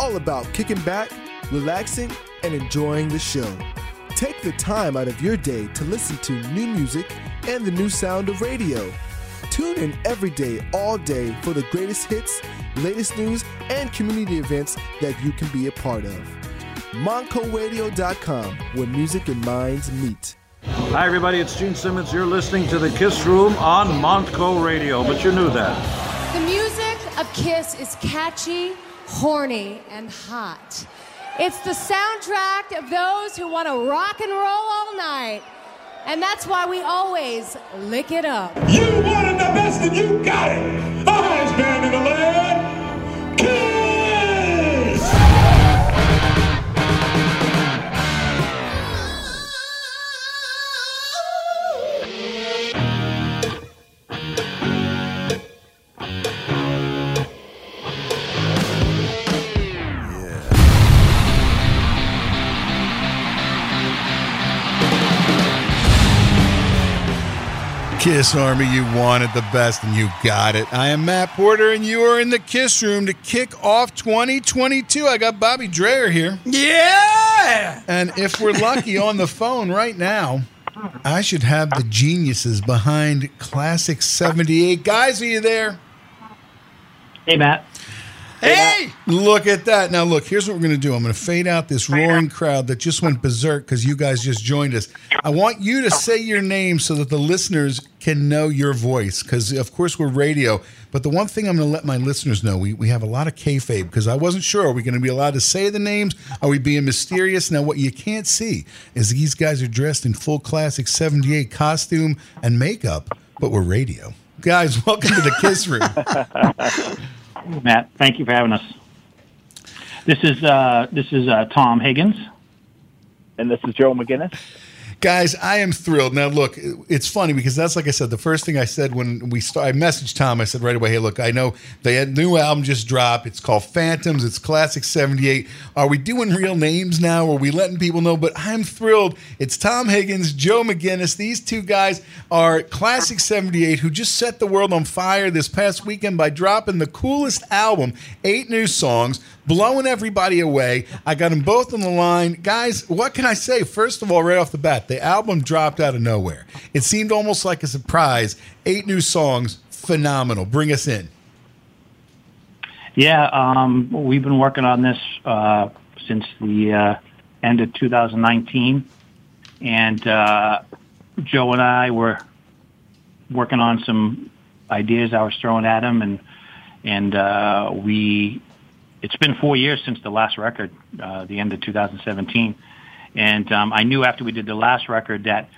all about kicking back, relaxing, and enjoying the show. Take the time out of your day to listen to new music and the new sound of radio. Tune in every day, all day for the greatest hits, latest news, and community events that you can be a part of. MontcoRadio.com, where music and minds meet. Hi, everybody. It's Gene Simmons. You're listening to the Kiss Room on Montco Radio, but you knew that. The music of Kiss is catchy, horny, and hot. It's the soundtrack of those who want to rock and roll all night. And that's why we always lick it up. You wanted the best and you got it. Highest band in the land. Kiss Army, you wanted the best and you got it. I am Matt Porter and you are in the Kiss Room to kick off 2022. I got Bobby Dreyer here. Yeah! And if we're lucky on the phone right now, I should have the geniuses behind Classic 78. Guys, are you there? Hey, Matt. Hey! Look at that. Now, look, here's what we're going to do. I'm going to fade out this roaring crowd that just went berserk because you guys just joined us. I want you to say your name so that the listeners can know your voice because, of course, we're radio. But the one thing I'm going to let my listeners know we, we have a lot of kayfabe because I wasn't sure. Are we going to be allowed to say the names? Are we being mysterious? Now, what you can't see is these guys are dressed in full classic 78 costume and makeup, but we're radio. Guys, welcome to the Kiss Room. Matt, thank you for having us. This is uh, this is uh, Tom Higgins, and this is Joe McGinnis. Guys, I am thrilled. Now, look, it's funny because that's like I said. The first thing I said when we start, I messaged Tom. I said right away, "Hey, look, I know they had new album just dropped. It's called Phantoms. It's classic '78. Are we doing real names now? Are we letting people know?" But I'm thrilled. It's Tom Higgins, Joe McGinnis. These two guys are classic '78 who just set the world on fire this past weekend by dropping the coolest album, eight new songs blowing everybody away. I got them both on the line. Guys, what can I say? First of all, right off the bat, the album dropped out of nowhere. It seemed almost like a surprise. Eight new songs, phenomenal. Bring us in. Yeah, um, we've been working on this uh, since the uh, end of 2019. And uh, Joe and I were working on some ideas I was throwing at him, and and uh, we it's been four years since the last record, uh, the end of 2017, and um, I knew after we did the last record that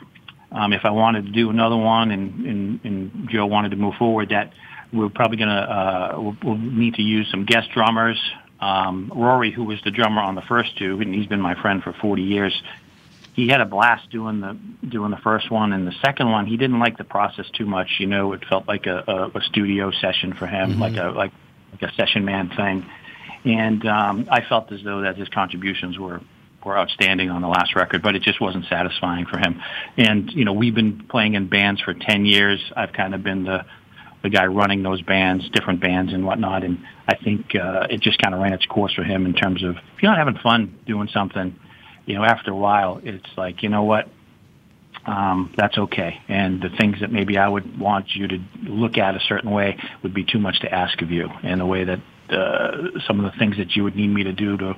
um, if I wanted to do another one, and, and, and Joe wanted to move forward, that we're probably gonna uh, we'll, we'll need to use some guest drummers. Um, Rory, who was the drummer on the first two, and he's been my friend for 40 years. He had a blast doing the doing the first one, and the second one he didn't like the process too much. You know, it felt like a, a, a studio session for him, mm-hmm. like a like like a session man thing and um, I felt as though that his contributions were were outstanding on the last record, but it just wasn't satisfying for him. And you know, we've been playing in bands for ten years. I've kind of been the the guy running those bands, different bands and whatnot. And I think uh, it just kind of ran its course for him in terms of if you're not having fun doing something, you know, after a while, it's like you know what. Um, that's okay. And the things that maybe I would want you to look at a certain way would be too much to ask of you. And the way that uh, some of the things that you would need me to do to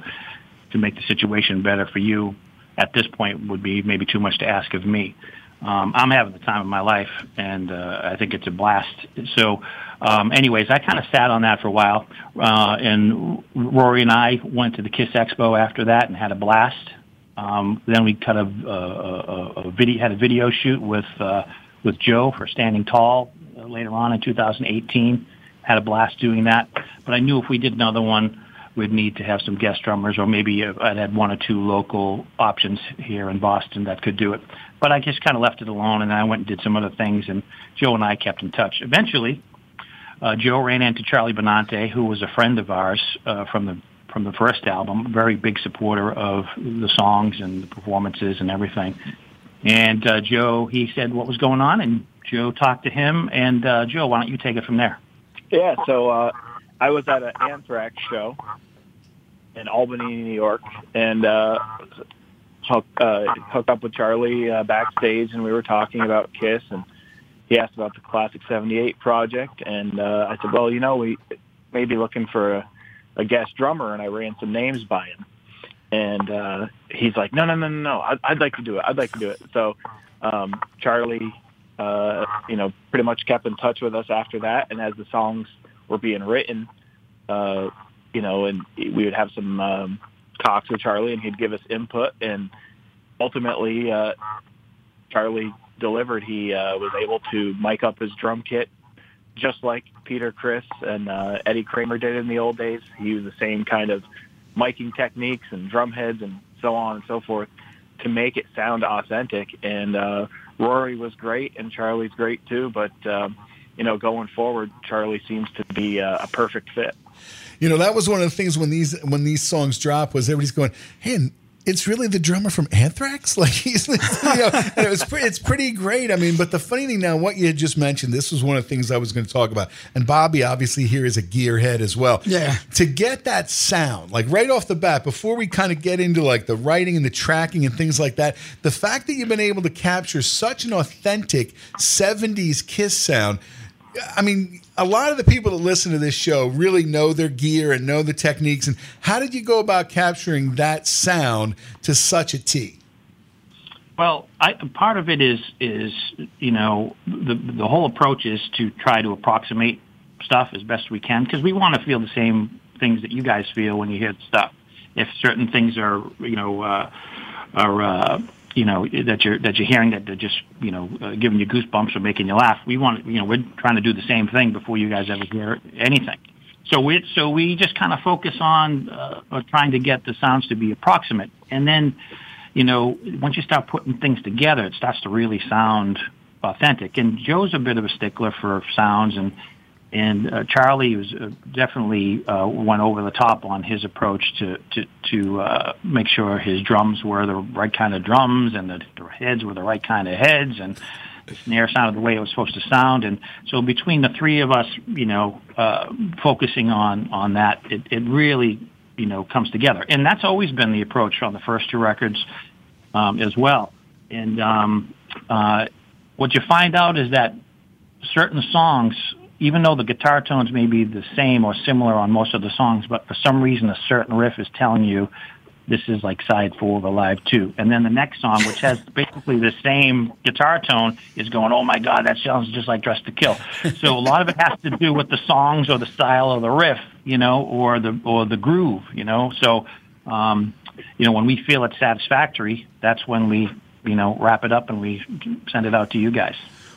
to make the situation better for you at this point would be maybe too much to ask of me. Um, I'm having the time of my life, and uh, I think it's a blast. So, um, anyways, I kind of sat on that for a while, uh, and Rory and I went to the Kiss Expo after that and had a blast. Um, then we cut a, a, a, a video, had a video shoot with uh, with Joe for Standing Tall uh, later on in 2018 had a blast doing that. But I knew if we did another one, we'd need to have some guest drummers, or maybe I'd had one or two local options here in Boston that could do it. But I just kind of left it alone, and I went and did some other things, and Joe and I kept in touch. Eventually, uh, Joe ran into Charlie Benante, who was a friend of ours uh, from the from the first album, very big supporter of the songs and the performances and everything. And uh, Joe, he said what was going on, and Joe talked to him, and uh, Joe, why don't you take it from there? Yeah, so uh, I was at an Anthrax show, in Albany, New York, and uh, hook, uh, hooked up with Charlie uh, backstage, and we were talking about Kiss, and he asked about the Classic '78 project, and uh, I said, well, you know, we may be looking for a, a guest drummer, and I ran some names by him, and uh, he's like, no, no, no, no, no, I'd, I'd like to do it, I'd like to do it. So um, Charlie, uh, you know, pretty much kept in touch with us after that, and as the songs were being written, uh, you know, and we would have some um, talks with Charlie, and he'd give us input, and ultimately, uh, Charlie delivered. He uh, was able to mic up his drum kit just like Peter Criss and uh, Eddie Kramer did in the old days. He used the same kind of miking techniques and drum heads and so on and so forth to make it sound authentic. And uh, Rory was great, and Charlie's great too. But um, you know, going forward, Charlie seems to be uh, a perfect fit. You know, that was one of the things when these when these songs drop was everybody's going, "Hey, it's really the drummer from Anthrax." Like he's, you know, and it was pretty, it's pretty great. I mean, but the funny thing now, what you had just mentioned, this was one of the things I was going to talk about. And Bobby obviously here is a gearhead as well. Yeah. To get that sound, like right off the bat, before we kind of get into like the writing and the tracking and things like that, the fact that you've been able to capture such an authentic '70s Kiss sound. I mean, a lot of the people that listen to this show really know their gear and know the techniques. And how did you go about capturing that sound to such a T? Well, I, part of it is is you know the the whole approach is to try to approximate stuff as best we can because we want to feel the same things that you guys feel when you hear the stuff. If certain things are you know uh, are uh, you know that you're that you're hearing that they're just you know uh, giving you goosebumps or making you laugh, we want you know we're trying to do the same thing before you guys ever hear anything. So we so we just kind of focus on uh, trying to get the sounds to be approximate, and then you know, once you start putting things together, it starts to really sound authentic. And Joe's a bit of a stickler for sounds, and and uh, Charlie was uh, definitely uh, went over the top on his approach to to to uh, make sure his drums were the right kind of drums, and the, the heads were the right kind of heads, and the snare sounded the way it was supposed to sound. And so between the three of us, you know, uh, focusing on on that, it, it really you know comes together and that's always been the approach on the first two records um, as well and um, uh, what you find out is that certain songs even though the guitar tones may be the same or similar on most of the songs but for some reason a certain riff is telling you this is like side four of Alive 2. And then the next song, which has basically the same guitar tone, is going, oh my God, that sounds just like Dressed to Kill. So a lot of it has to do with the songs or the style of the riff, you know, or the, or the groove, you know. So, um, you know, when we feel it's satisfactory, that's when we, you know, wrap it up and we send it out to you guys.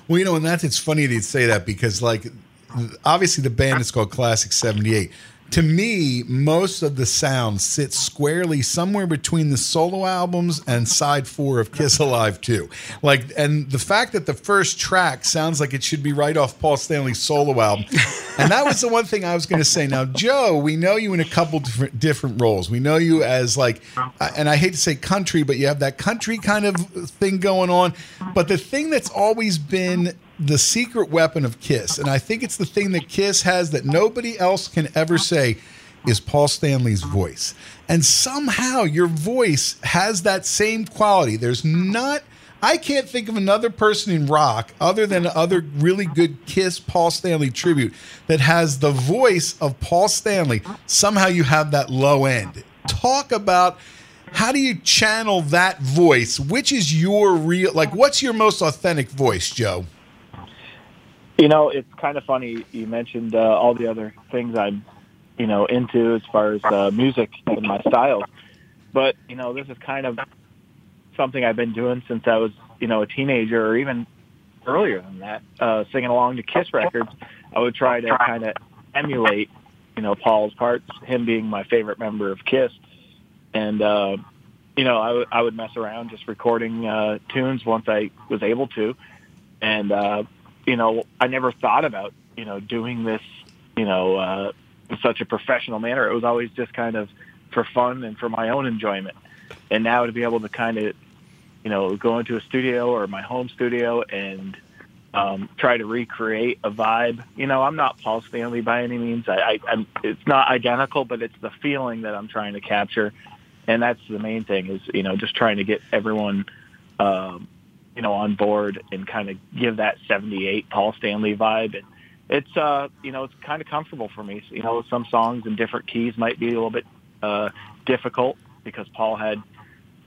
Well, you know, and that's it's funny to say that because, like, obviously the band is called Classic 78 to me, most of the sound sits squarely somewhere between the solo albums and side four of Kiss Alive 2. Like, and the fact that the first track sounds like it should be right off Paul Stanley's solo album. and that was the one thing I was going to say. Now, Joe, we know you in a couple different, different roles. We know you as like, and I hate to say country, but you have that country kind of thing going on. But the thing that's always been the secret weapon of Kiss, and I think it's the thing that Kiss has that nobody else can ever say, is Paul Stanley's voice. And somehow your voice has that same quality. There's not. I can't think of another person in rock other than other really good Kiss Paul Stanley tribute that has the voice of Paul Stanley. Somehow you have that low end. Talk about how do you channel that voice? Which is your real, like, what's your most authentic voice, Joe? You know, it's kind of funny. You mentioned uh, all the other things I'm, you know, into as far as uh, music and my styles. But you know, this is kind of something I've been doing since I was, you know, a teenager, or even earlier than that. Uh, singing along to Kiss records, I would try to kind of emulate, you know, Paul's parts. Him being my favorite member of Kiss, and uh, you know, I, w- I would mess around just recording uh, tunes once I was able to, and uh, you know, I never thought about, you know, doing this, you know, uh, in such a professional manner. It was always just kind of for fun and for my own enjoyment. And now to be able to kind of, you know, go into a studio or my home studio and um, try to recreate a vibe. You know, I'm not Paul Stanley by any means. I, I, I'm, it's not identical, but it's the feeling that I'm trying to capture, and that's the main thing. Is you know just trying to get everyone, um, you know, on board and kind of give that '78 Paul Stanley vibe. And it's uh, you know, it's kind of comfortable for me. You know, some songs in different keys might be a little bit uh, difficult because Paul had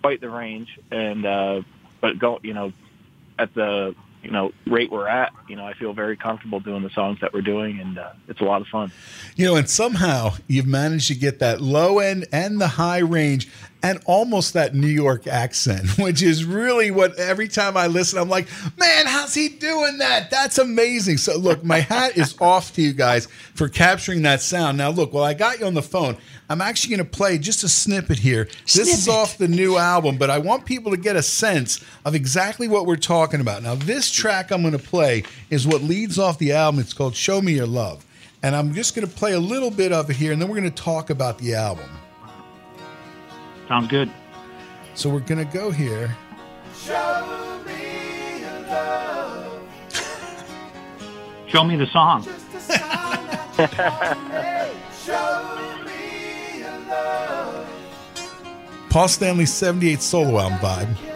quite the range, and uh, but go, you know, at the you know rate we're at, you know, I feel very comfortable doing the songs that we're doing, and uh, it's a lot of fun. You know, and somehow you've managed to get that low end and the high range and almost that New York accent, which is really what every time I listen, I'm like, man, how's he doing that? That's amazing. So, look, my hat is off to you guys for capturing that sound. Now, look, while I got you on the phone, I'm actually going to play just a snippet here. Snippet. This is off the new album, but I want people to get a sense of exactly what we're talking about. Now, this track I'm going to play is what leads off the album. It's called Show Me Your Love. And I'm just going to play a little bit of it here, and then we're going to talk about the album. Sounds good. So we're gonna go here. Show me love. Show me the song. Just a sign that you want me. Show me love. Paul Stanley's 78 solo album vibe.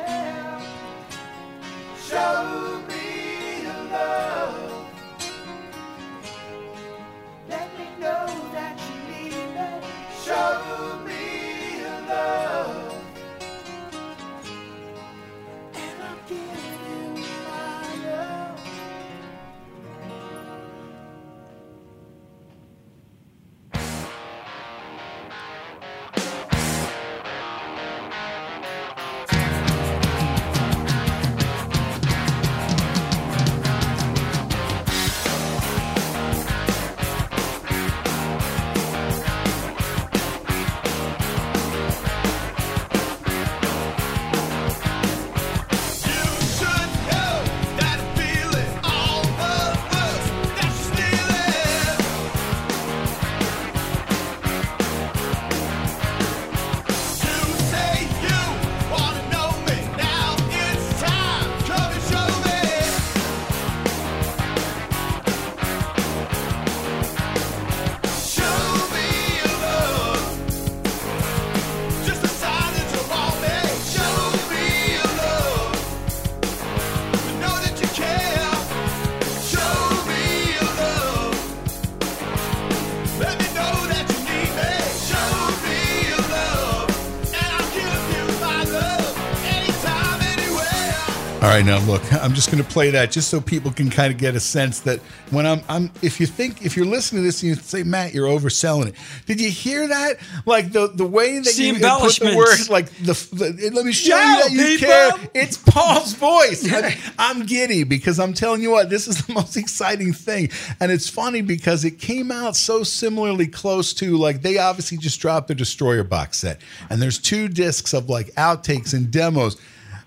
Right, now look, I'm just going to play that just so people can kind of get a sense that when I'm, I'm, if you think, if you're listening to this and you say, Matt, you're overselling it. Did you hear that? Like the the way that The you put the word, like the, the let me show you that you people. care. It's Paul's voice. I, I'm giddy because I'm telling you what, this is the most exciting thing, and it's funny because it came out so similarly close to like they obviously just dropped the Destroyer box set, and there's two discs of like outtakes and demos.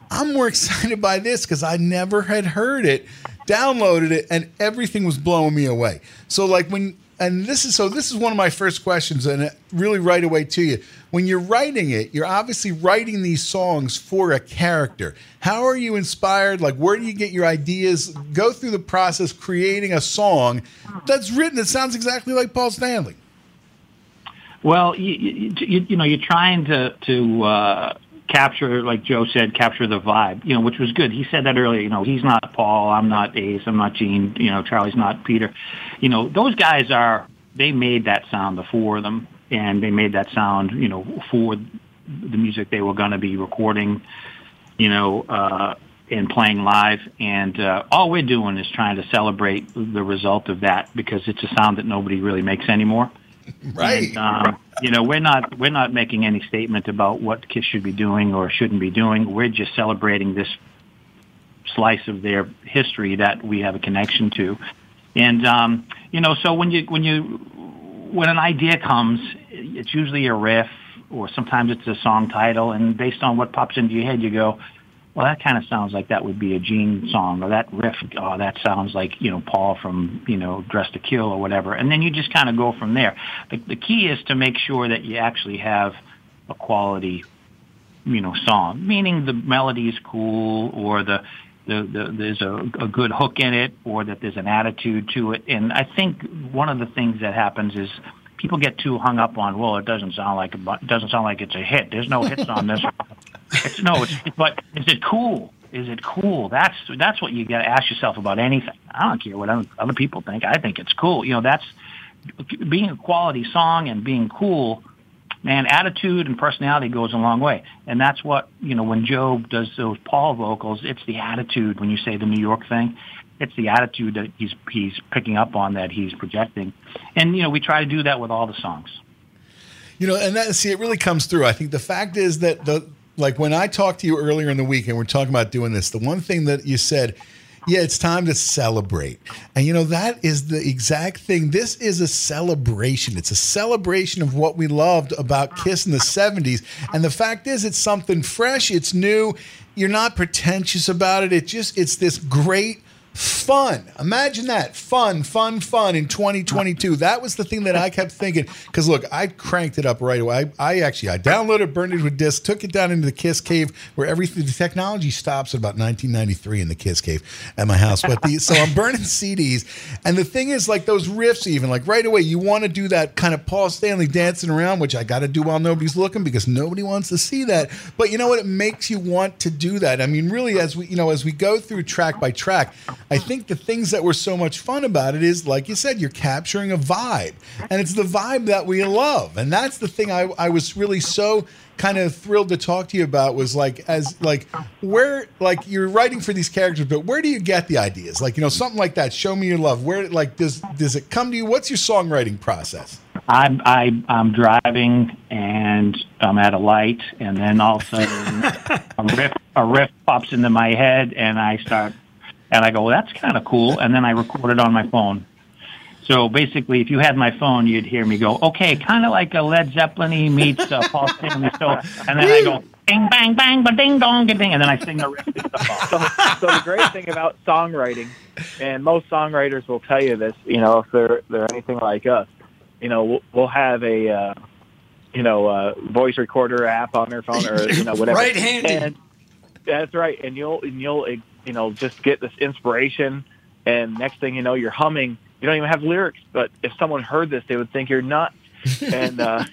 I'm more excited by this because I never had heard it, downloaded it, and everything was blowing me away. So like when and this is so this is one of my first questions, and really right away to you. When you're writing it, you're obviously writing these songs for a character. How are you inspired? Like where do you get your ideas? Go through the process creating a song that's written that sounds exactly like Paul Stanley. Well, you, you, you, you know, you're trying to to uh, capture, like Joe said, capture the vibe. You know, which was good. He said that earlier. You know, he's not Paul. I'm not Ace. I'm not Gene. You know, Charlie's not Peter. You know, those guys are. They made that sound, the four of them, and they made that sound. You know, for the music they were going to be recording. You know. uh and playing live, and uh, all we're doing is trying to celebrate the result of that because it's a sound that nobody really makes anymore. Right. And, um, you know, we're not we're not making any statement about what kids should be doing or shouldn't be doing. We're just celebrating this slice of their history that we have a connection to. And um, you know, so when you when you when an idea comes, it's usually a riff or sometimes it's a song title, and based on what pops into your head, you go, well, that kind of sounds like that would be a Gene song, or that riff, oh, that sounds like you know Paul from you know Dressed to Kill or whatever, and then you just kind of go from there. The, the key is to make sure that you actually have a quality, you know, song, meaning the melody is cool or the the, the, there's a, a good hook in it or that there's an attitude to it. And I think one of the things that happens is people get too hung up on, well, it doesn't sound like a, it doesn't sound like it's a hit. There's no hits on this. It's, no, it's, but is it cool? Is it cool? That's that's what you got to ask yourself about anything. I don't care what other, people think. I think it's cool. You know, that's being a quality song and being cool. Man, attitude and personality goes a long way, and that's what you know. When Joe does those Paul vocals, it's the attitude. When you say the New York thing, it's the attitude that he's he's picking up on that he's projecting, and you know we try to do that with all the songs. You know, and that see, it really comes through. I think the fact is that the like when I talked to you earlier in the week and we're talking about doing this, the one thing that you said, yeah, it's time to celebrate. And you know, that is the exact thing. This is a celebration. It's a celebration of what we loved about Kiss in the 70s. And the fact is it's something fresh, it's new. You're not pretentious about it. It just it's this great fun. Imagine that. Fun, fun, fun in 2022. That was the thing that I kept thinking. Because look, I cranked it up right away. I, I actually I downloaded, burned it with disc, took it down into the Kiss Cave where everything the technology stops at about 1993 in the Kiss Cave at my house. But the so I'm burning CDs. And the thing is, like those riffs, even like right away, you want to do that kind of Paul Stanley dancing around, which I got to do while nobody's looking because nobody wants to see that. But you know what? It makes you want to do that. I mean, really, as we you know, as we go through track by track, I think the things that were so much fun about it is, like you said, you're capturing a vibe, and it's the vibe that we love, and that's the thing I, I was really so kind of thrilled to talk to you about was like as like where like you're writing for these characters but where do you get the ideas? Like you know something like that show me your love. Where like does does it come to you? What's your songwriting process? I'm I, I'm driving and I'm at a light, and then all of a sudden a riff a riff pops into my head, and I start and I go, well, that's kind of cool, and then I record it on my phone. So basically, if you had my phone, you'd hear me go, okay, kind of like a Led Zeppelin meets uh, Paul Stanley. So, and then I go, bing, bang, bang, ba ding, dong, ga ding, and then I sing the rest of the song. so, so the great thing about songwriting, and most songwriters will tell you this, you know, if they're they're anything like us, you know, we'll, we'll have a, uh, you know, uh, voice recorder app on their phone or you know whatever. Right-handed. And that's right, and you'll and you'll you know, just get this inspiration. And next thing you know, you're humming. You don't even have lyrics, but if someone heard this, they would think you're nuts. and uh,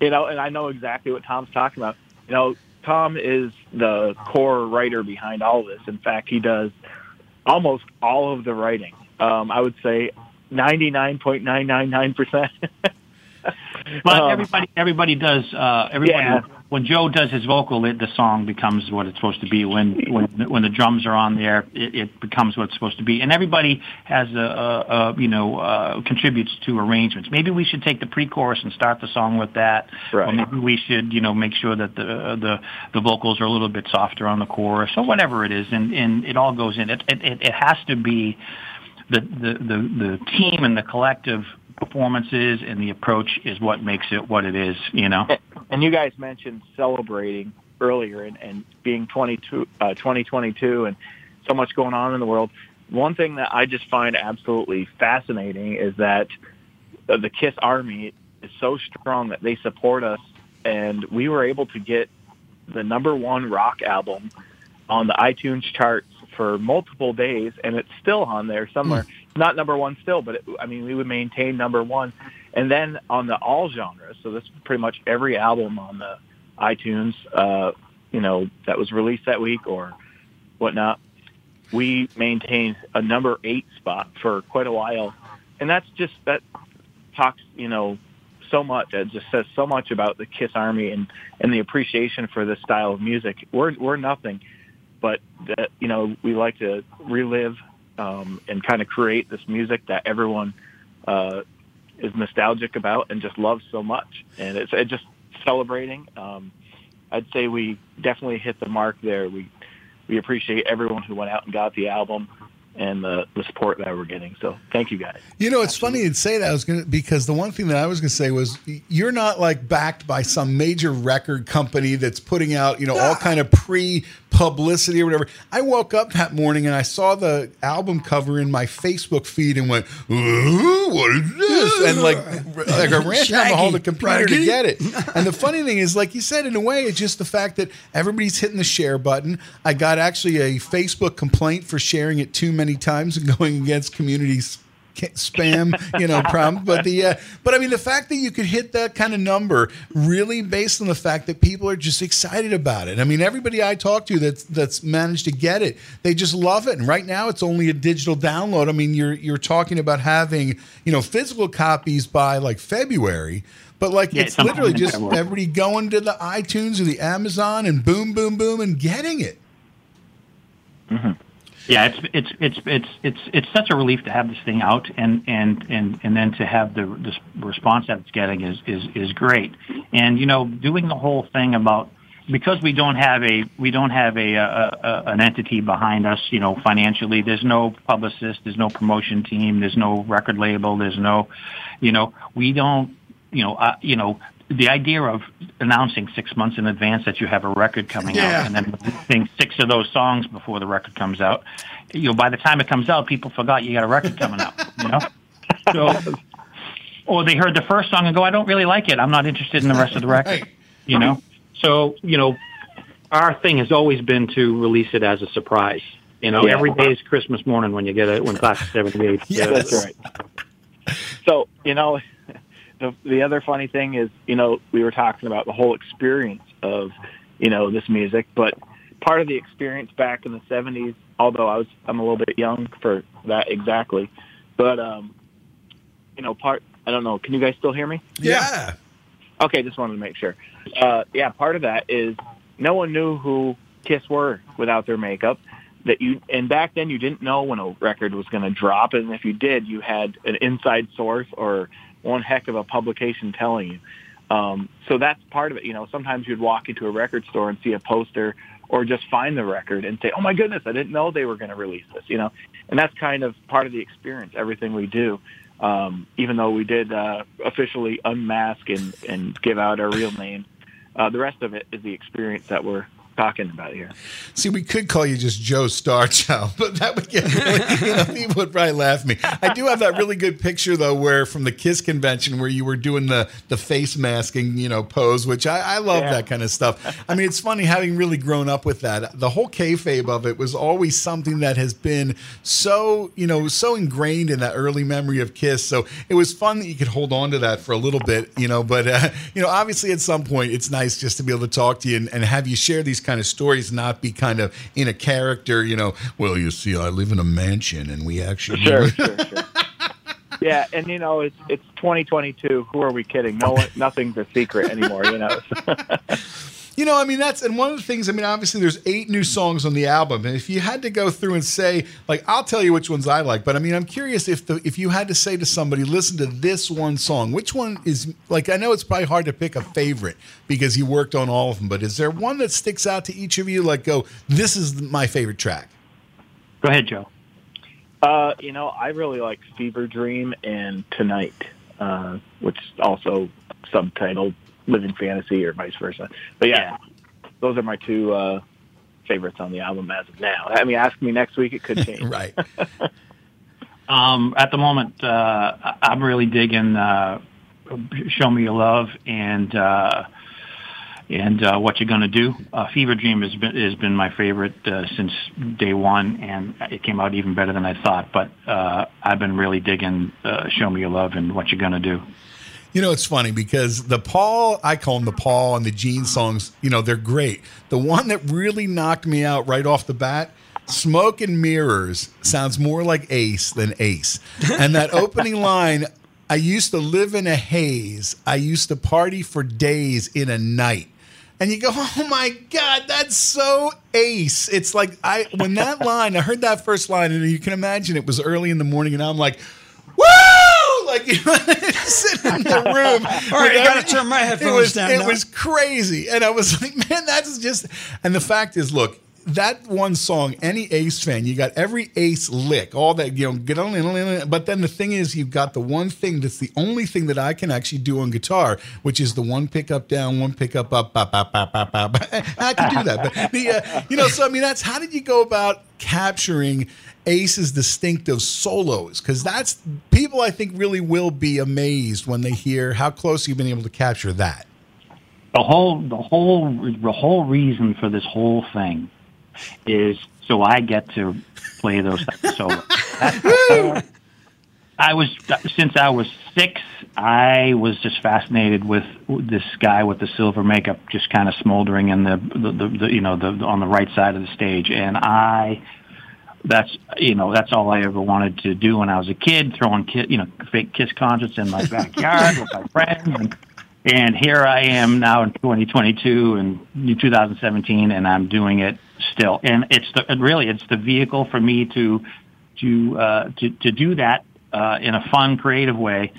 you know, and I know exactly what Tom's talking about. You know, Tom is the core writer behind all this. In fact, he does almost all of the writing. Um, I would say 99.999%. But um, everybody everybody does. Uh, everybody yeah. when Joe does his vocal, it, the song becomes what it's supposed to be. When when when the drums are on there, it, it becomes what it's supposed to be. And everybody has a, a, a you know uh, contributes to arrangements. Maybe we should take the pre-chorus and start the song with that. Right. Or maybe we should you know make sure that the the the vocals are a little bit softer on the chorus or whatever it is, and and it all goes in. It it it, it has to be. The, the the the team and the collective performances and the approach is what makes it what it is, you know? and you guys mentioned celebrating earlier and, and being 22, uh, 2022 and so much going on in the world. One thing that I just find absolutely fascinating is that the KISS Army is so strong that they support us, and we were able to get the number one rock album on the iTunes charts for multiple days, and it's still on there somewhere. Not number one still, but it, I mean, we would maintain number one. And then on the all genres, so this is pretty much every album on the iTunes, uh, you know, that was released that week or whatnot, we maintained a number eight spot for quite a while. And that's just, that talks, you know, so much. It just says so much about the Kiss Army and, and the appreciation for this style of music. We're, we're nothing, but that, you know, we like to relive um, and kind of create this music that everyone uh, is nostalgic about and just loves so much. And it's it just celebrating. Um, I'd say we definitely hit the mark there. We we appreciate everyone who went out and got the album. and the, the support that we're getting. So thank you guys. You know, it's funny you'd say that. I was gonna because the one thing that I was gonna say was you're not like backed by some major record company that's putting out you know all kind of pre publicity or whatever. I woke up that morning and I saw the album cover in my Facebook feed and went, Ooh, "What is this?" And like, like I ran down the hall to the computer to get it. And the funny thing is, like you said, in a way, it's just the fact that everybody's hitting the share button. I got actually a Facebook complaint for sharing it too many times and going against communities spam, you know, problem. But the uh, but I mean, the fact that you could hit that kind of number really based on the fact that people are just excited about it. I mean, everybody I talk to that's that's managed to get it, they just love it. And right now, it's only a digital download. I mean, you're you're talking about having you know physical copies by like February. But like Yeah, it's literally just everybody going to the iTunes or the Amazon and boom, boom, boom, and getting it. Yeah, it's it's it's it's it's it's such a relief to have this thing out, and and and and then to have the the response that it's getting is is is great. And you know, doing the whole thing about because we don't have a we don't have a, a, a an entity behind us, you know, financially. There's no publicist, there's no promotion team, there's no record label, there's no, you know, we don't, you know, uh, you know. The idea of announcing six months in advance that you have a record coming Yeah. out, and then releasing six of those songs before the record comes out, you know, by the time it comes out, people forgot you got a record coming out. You know, so or they heard the first song and go, I don't really like it. I'm not interested in the rest of the record. Right. You know, so you know, our thing has always been to release it as a surprise. You know, Yeah. every day is Christmas morning when you get it when Class of '78. Yes. That's right. So, you know, the, the other funny thing is, you know, we were talking about the whole experience of, you know, this music, but part of the experience back in the 70s, although I was, I'm a little bit young for that exactly, but, um, you know, part, I don't know, can you guys still hear me? Yeah. Okay, just wanted to make sure. Uh, yeah, part of that is no one knew who Kiss were without their makeup. That you and back then you didn't know when a record was going to drop, and if you did, you had an inside source or one heck of a publication telling you. Um, so that's part of it. You know, sometimes you'd walk into a record store and see a poster, or just find the record and say, "Oh my goodness, I didn't know they were going to release this." You know, and that's kind of part of the experience. Everything we do um, even though we did uh, officially unmask and, and give out our real name. Uh, the rest of it is the experience that we're talking about here. See, we could call you just Joe Starchild, but that would get really, you know, people would probably laugh at me. I do have that really good picture though, where from the Kiss convention where you were doing the the face masking, you know, pose, which I, I love Yeah. that kind of stuff. I mean, it's funny having really grown up with that. The whole kayfabe of it was always something that has been so, you know, so ingrained in that early memory of Kiss. So it was fun that you could hold on to that for a little bit, you know. But uh, you know, obviously, at some point, it's nice just to be able to talk to you and, and have you share these kind of stories, not be kind of in a character, you know. Well, you see, I live in a mansion, and we actually Sure, sure, sure. Yeah, and you know it's it's 2022. Who are we kidding? No one, nothing's a secret anymore. You know. You know, I mean, that's and one of the things. I mean, obviously, there's eight new songs on the album, and if you had to go through and say, like, I'll tell you which ones I like, but I mean, I'm curious if the if you had to say to somebody, listen to this one song, which one is like? I know it's probably hard to pick a favorite because you worked on all of them, but is there one that sticks out to each of you? Like, go, this is my favorite track. Go ahead, Joe. Uh, you know, I really like Fever Dream and Tonight, uh, which is also subtitled Living Fantasy or vice versa. But yeah, those are my two uh, favorites on the album as of now. I mean, ask me next week; it could change. Right. Um, at the moment, uh, I- I'm really digging uh, "Show Me Your Love" and uh, and uh, "What You're Gonna Do." Uh, "Fever Dream" has been has been my favorite uh, since day one, and it came out even better than I thought. But uh, I've been really digging uh, "Show Me Your Love" and "What You're Gonna Do." You know, it's funny because the Paul, I call them the Paul and the Gene songs, you know, they're great. The one that really knocked me out right off the bat, Smoke and Mirrors, sounds more like Ace than Ace. And that opening line, I used to live in a haze. I used to party for days in a night. And you go, oh my God, that's so ace. It's like I when that line, I heard that first line, and you can imagine it was early in the morning, and I'm like, woo! Like you know, sitting in the room. All right, I gotta turn my It headphones was, down It now. was crazy, and I was like, man, that's just. And the fact is, look. That one song. Any Ace fan, you got every Ace lick, all that you know. Get on, but then the thing is, you've got the one thing that's the only thing that I can actually do on guitar, which is the one pickup down, one pickup up, bop, bop, bop, bop, bop. I can do that, but the uh, you know, so I mean, that's how did you go about capturing Ace's distinctive solos? Because that's people, I think, really will be amazed when they hear how close you've been able to capture that. the whole the whole the whole reason for this whole thing is so I get to play those solos. I was since I was six. I was just fascinated with this guy with the silver makeup, just kind of smoldering in the, the, the, the you know the on the right side of the stage, and I. That's you know that's all I ever wanted to do when I was a kid, throwing ki- you know fake Kiss concerts in my backyard with my friends, and, and here I am now in 2022 and 2017, and I'm doing it still. And it's the, and really it's the vehicle for me to to uh, to to do that uh, in a fun, creative way,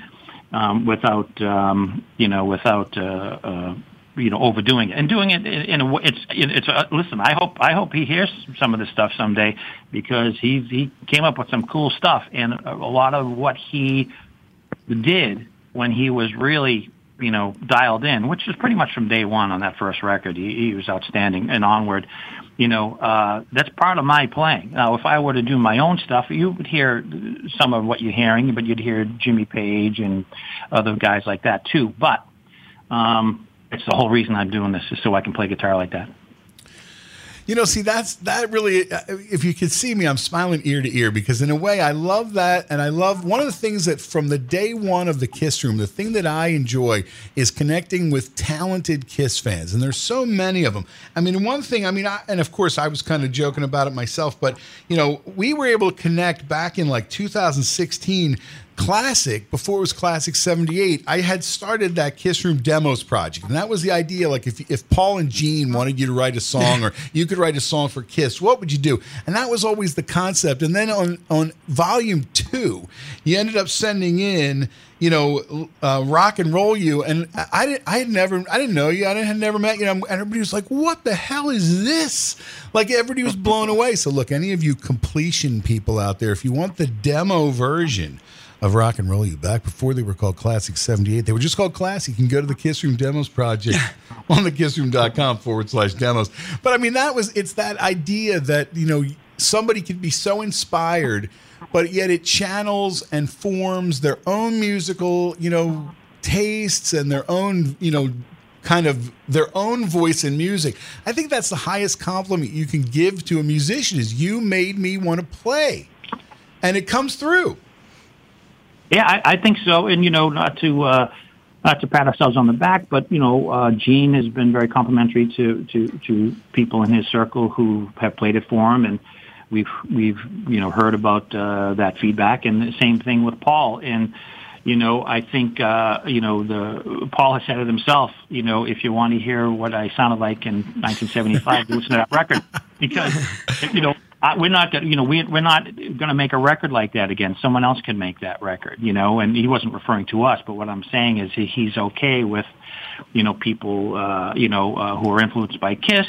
um, without um, you know without uh, uh, you know overdoing it and doing it in, in a way. It's it's a, listen. I hope I hope he hears some of this stuff someday because he he came up with some cool stuff and a, a lot of what he did when he was really you know dialed in, which is pretty much from day one on that first record. He, he was outstanding and onward. You know, uh, that's part of my playing. Now, if I were to do my own stuff, you would hear some of what you're hearing, but you'd hear Jimmy Page and other guys like that too. But um, it's the whole reason I'm doing this is so I can play guitar like that. You know, see, that's that really. uh, If you could see me, I'm smiling ear to ear because, in a way, I love that, and I love one of the things that from the day one of the Kiss Room, the thing that I enjoy is connecting with talented Kiss fans, and there's so many of them. I mean, one thing, I mean, I, and of course, I was kind of joking about it myself, but you know, we were able to connect back in like 2016 classic before it was classic 78 i had started that kiss room demos project. And that was the idea like if, if paul and gene wanted you to write a song or you could write a song for kiss what would you do? And that was always the concept. And then on on volume two you ended up sending in you know uh, rock and roll you. And I, didn't i had never i didn't know you. I had never met you. And everybody was like what the hell is this? Like everybody was blown away. So look any of you completion people out there if you want the demo version of Rock and Roll You back before they were called Classic 78. They were just called Classic. You can go to the Kiss Room Demos Project on the kissroom.com forward slash demos. But I mean, that was, it's that idea that, you know, somebody could be so inspired, but yet it channels and forms their own musical, you know, tastes and their own, you know, kind of their own voice in music. I think that's the highest compliment you can give to a musician is you made me want to play. And it comes through. Yeah, I, I think so. And you know, not to uh, not to pat ourselves on the back, but you know, uh, Gene has been very complimentary to to to people in his circle who have played it for him, and we've we've you know heard about uh, that feedback. And the same thing with Paul. And you know, I think uh, you know the Paul has said it himself. You know, if you want to hear what I sounded like in 1975, listen to that record because you know I, we're not gonna, you know we we're not going to make a record like that again. Someone else can make that record, you know. And he wasn't referring to us, but what I'm saying is he, he's okay with you know people uh, you know uh, who are influenced by Kiss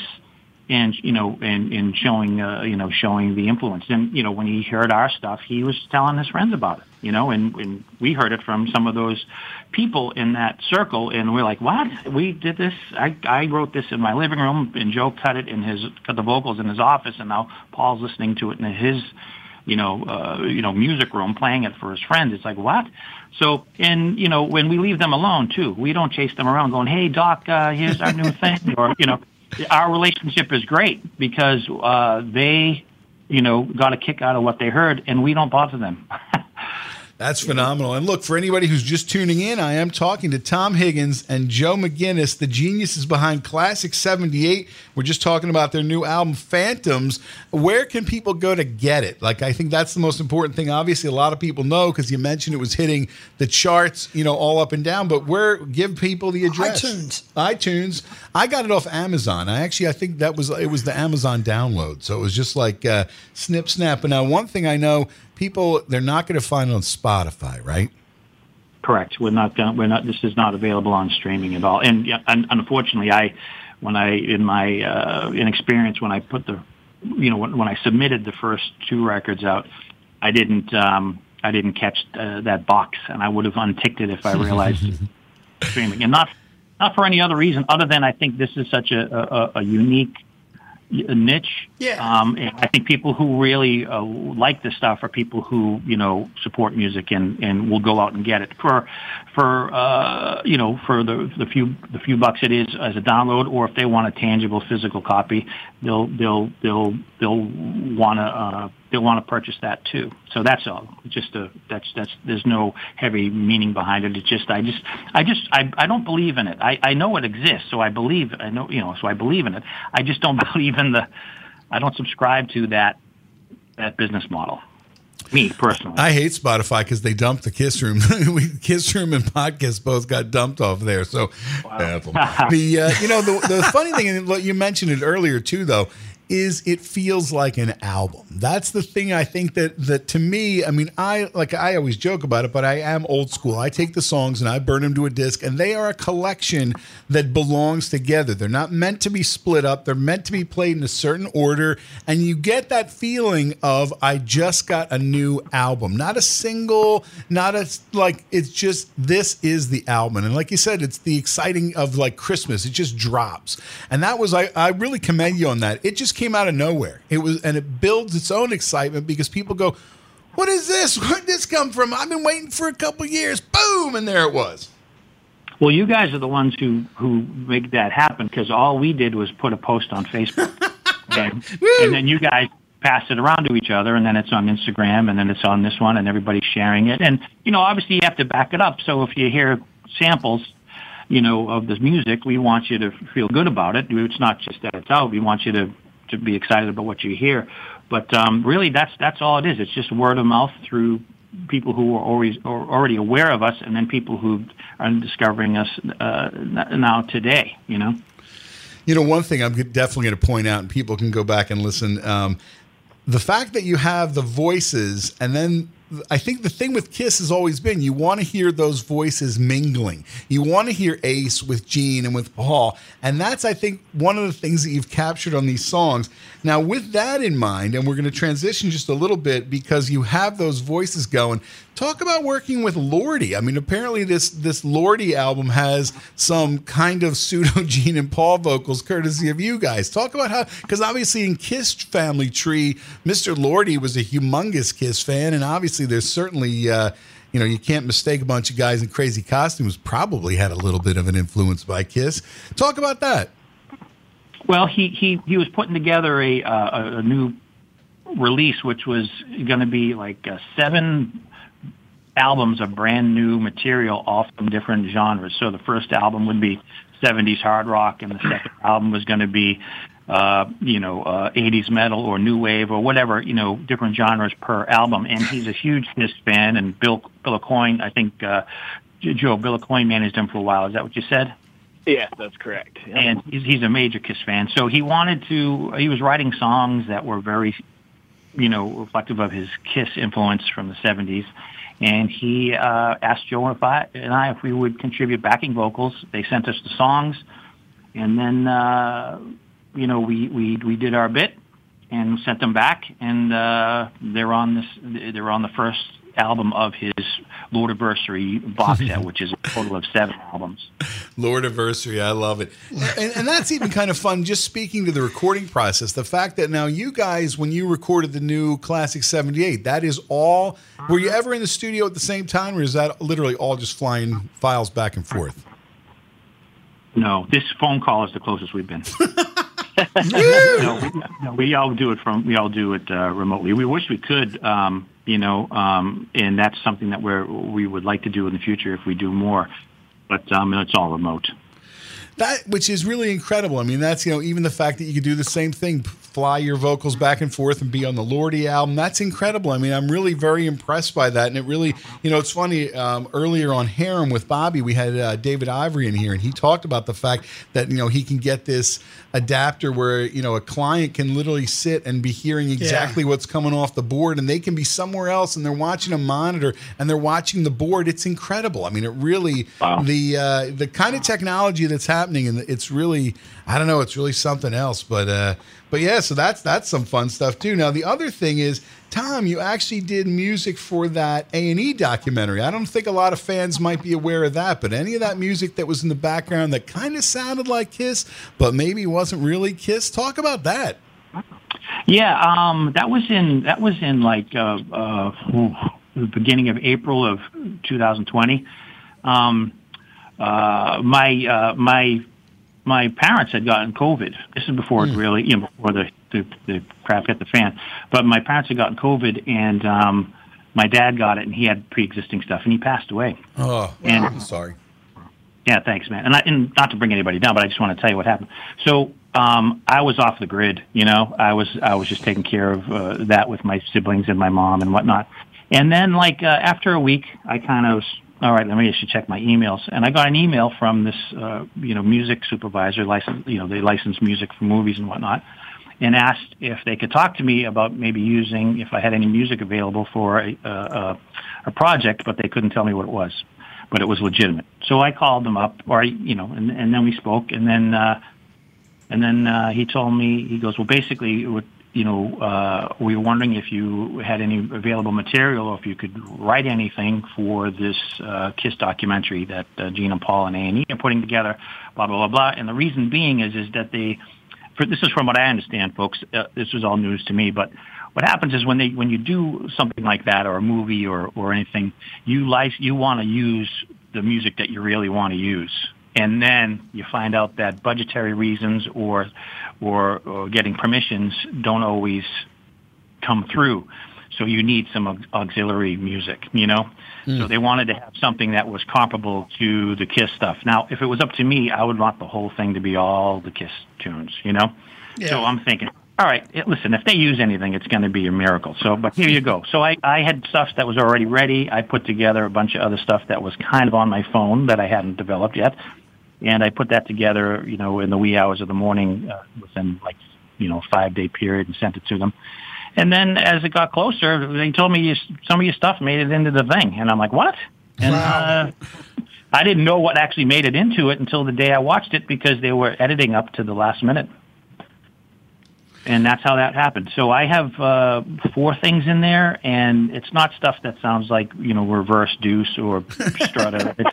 and you know and and showing uh, you know showing the influence and you know when he heard our stuff he was telling his friends about it you know and and we heard it from some of those people in that circle and we're like what we did this i i wrote this in my living room and joe cut it in his cut the vocals in his office and now paul's listening to it in his you know, uh, you know, music room playing it for his friends. It's like what? So, and you know, when we leave them alone too, we don't chase them around going, "Hey, doc, uh, here's our new thing," or you know, our relationship is great because uh, they, you know, got a kick out of what they heard, and we don't bother them. That's phenomenal. And look, for anybody who's just tuning in, I am talking to Tom Higgins and Joe McGinnis, the geniuses behind Classic 78. We're just talking about their new album, Phantoms. Where can people go to get it? Like, I think that's the most important thing. Obviously, a lot of people know because you mentioned it was hitting the charts, you know, all up and down. But where, give people the address. iTunes. iTunes. I got it off Amazon. I actually, I think that was, it was the Amazon download. So it was just like uh, snip, snap. And now, one thing I know, people, they're not going to find on Spotify, right? Correct. We're not going. We're not. This is not available on streaming at all. And, and unfortunately, I, when I in my uh, inexperience, when I put the you know, when, when I submitted the first two records out, I didn't, um, I didn't catch uh, that box, and I would have unticked it if I realized streaming, and not, not for any other reason other than I think this is such a, a, a unique niche. Yeah. Um, and I think people who really uh, like this stuff are people who you know support music and and will go out and get it for for uh, you know for the the few the few bucks it is as a download, or if they want a tangible physical copy, they'll they'll they'll they'll want to uh, they'll want to purchase that too. So that's all. Just a that's that's there's no heavy meaning behind it. It's just I just I just I I don't believe in it. I I know it exists, so I believe I know you know so I believe in it. I just don't believe in the I don't subscribe to that that business model. Me personally. I hate Spotify because they dumped the Kiss Room. we, Kiss Room and Podcast both got dumped off there. So, Apple. the uh, you know the the funny thing, and you mentioned it earlier too, though, is it feels like an album. That's the thing I think that that to me, I mean, I like I always joke about it, but I am old school. I take the songs and I burn them to a disc, and they are a collection that belongs together. They're not meant to be split up. They're meant to be played in a certain order, and you get that feeling of I just got a new album, not a single, not a like. It's just this is the album, and like you said, it's the exciting of like Christmas. It just drops, and that was I I really commend you on that. It just came out of nowhere. It was, and it builds its own excitement because people go, "What is this? Where did this come from? I've been waiting for a couple years." Boom, and there it was. Well, you guys are the ones who who make that happen because all we did was put a post on Facebook, and, and then you guys pass it around to each other, and then it's on Instagram, and then it's on this one, and everybody's sharing it. And you know, obviously, you have to back it up. So if you hear samples, you know, of this music, we want you to feel good about it. It's not just that it's out. We want you to to be excited about what you hear. But um, really, that's that's all it is. It's just word of mouth through people who are always are already aware of us, and then people who are discovering us uh, now today. You know. You know, one thing I'm definitely going to point out, and people can go back and listen. Um, the fact that you have the voices, and then I think the thing with Kiss has always been you want to hear those voices mingling. You want to hear Ace with Gene and with Paul. And that's, I think, one of the things that you've captured on these songs. Now, with that in mind, and we're going to transition just a little bit because you have those voices going. Talk about working with Lordi. I mean, apparently this this Lordi album has some kind of pseudo Gene and Paul vocals, courtesy of you guys. Talk about how, because obviously in Kiss family tree, Mr. Lordi was a humongous Kiss fan, and obviously there's certainly. Uh, you know, you can't mistake a bunch of guys in crazy costumes. Probably had a little bit of an influence by Kiss. Talk about that. Well, he he he was putting together a uh, a new release, which was going to be like uh, seven albums of brand new material, all from different genres. So the first album would be 70s hard rock, and the second album was going to be, uh, you know, uh, 80s metal or new wave or whatever, you know, different genres per album. And he's a huge Kiss fan, and Bill Bill Coyne, I think, uh, Joe Bill Coyne managed him for a while. Is that what you said? Yes, that's correct. Yeah. and he's, he's a major Kiss fan. So he wanted to. He was writing songs that were very, you know, reflective of his Kiss influence from the '70s. And he uh, asked Joe if I and I if we would contribute backing vocals. They sent us the songs, and then uh, you know we we we did our bit and sent them back, and uh, they're on this. They're on the first album of his Lord Lordiversary box set, which is a total of seven albums. Lord Anniversary, I love it. And, and that's even kind of fun, just speaking to the recording process. The fact that now you guys, when you recorded the new Classic 78, that is all. Were you ever in the studio at the same time, or is that literally all just flying files back and forth? No, this phone call is the closest we've been. no, we, no, we all do it from we all do it uh, remotely. We wish we could, um, you know, um, and that's something that we're we would like to do in the future if we do more. But um, it's all remote. That which is really incredible. I mean, that's you know even the fact that you could do the same thing, fly your vocals back and forth and be on the Lordi album. That's incredible. I mean, I'm really very impressed by that. And it really, you know, it's funny. Um, earlier on Harem with Bobby, we had uh, David Ivory in here, and he talked about the fact that you know he can get this adapter where you know a client can literally sit and be hearing exactly what's coming off the board, and they can be somewhere else and they're watching a monitor and they're watching the board. It's incredible. I mean, it really Wow. the uh, the kind of technology that's happening, and it's really I don't know, it's really something else. But uh, But yeah, so that's that's some fun stuff too. Now the other thing is, Tom, you actually did music for that A and E documentary. I don't think a lot of fans might be aware of that, but any of that music that was in the background that kind of sounded like Kiss, but maybe wasn't really Kiss. Talk about that. Yeah, um, that was in that was in like uh, uh, the beginning of April of 2020. Um, uh, my uh, my my parents had gotten COVID. This is before it really, you know, before the the, the crap hit the fan. But my parents had gotten COVID, and um, my dad got it, and he had pre-existing stuff, and he passed away. Oh, And- I'm sorry. Yeah, thanks, man. And, I, and not to bring anybody down, but I just want to tell you what happened. So um, I was off the grid. You know, I was I was just taking care of uh, that with my siblings and my mom and whatnot. And then, like uh, after a week, I kind of was all right. Let me just check my emails, and I got an email from this uh, you know music supervisor, license you know they license music for movies and whatnot, and asked if they could talk to me about maybe using if I had any music available for a, a, a project, but they couldn't tell me what it was but it was legitimate. So I called them up, or I, you know, and, and then we spoke, and then uh, and then uh, he told me he goes, well, basically, would, you know, uh, we were wondering if you had any available material, or if you could write anything for this uh, Kiss documentary that uh, Gene and Paul and A and E are putting together, blah blah blah blah. And the reason being is is that they, this is from what I understand, folks. Uh, this was all news to me, but what happens is when they when you do something like that or a movie or or anything, you like you want to use the music that you really want to use, and then you find out that budgetary reasons or or, or getting permissions don't always come through. So you need some auxiliary music, you know. So they wanted to have something that was comparable to the Kiss stuff. Now, if it was up to me, I would want the whole thing to be all the Kiss tunes, you know. So I'm thinking, all right, eh, listen, if they use anything, it's going to be a miracle. So, but here you go. So I, I had stuff that was already ready. I put together a bunch of other stuff that was kind of on my phone that I hadn't developed yet. And I put that together, you know, in the wee hours of the morning uh, within like, you know, five day period and sent it to them. And then as it got closer, they told me you, some of your stuff made it into the thing. And I'm like, what? And, uh, I didn't know what actually made it into it until the day I watched it because they were editing up to the last minute. And that's how that happened. So I have uh, four things in there, and it's not stuff that sounds like you know reverse deuce or Strutter.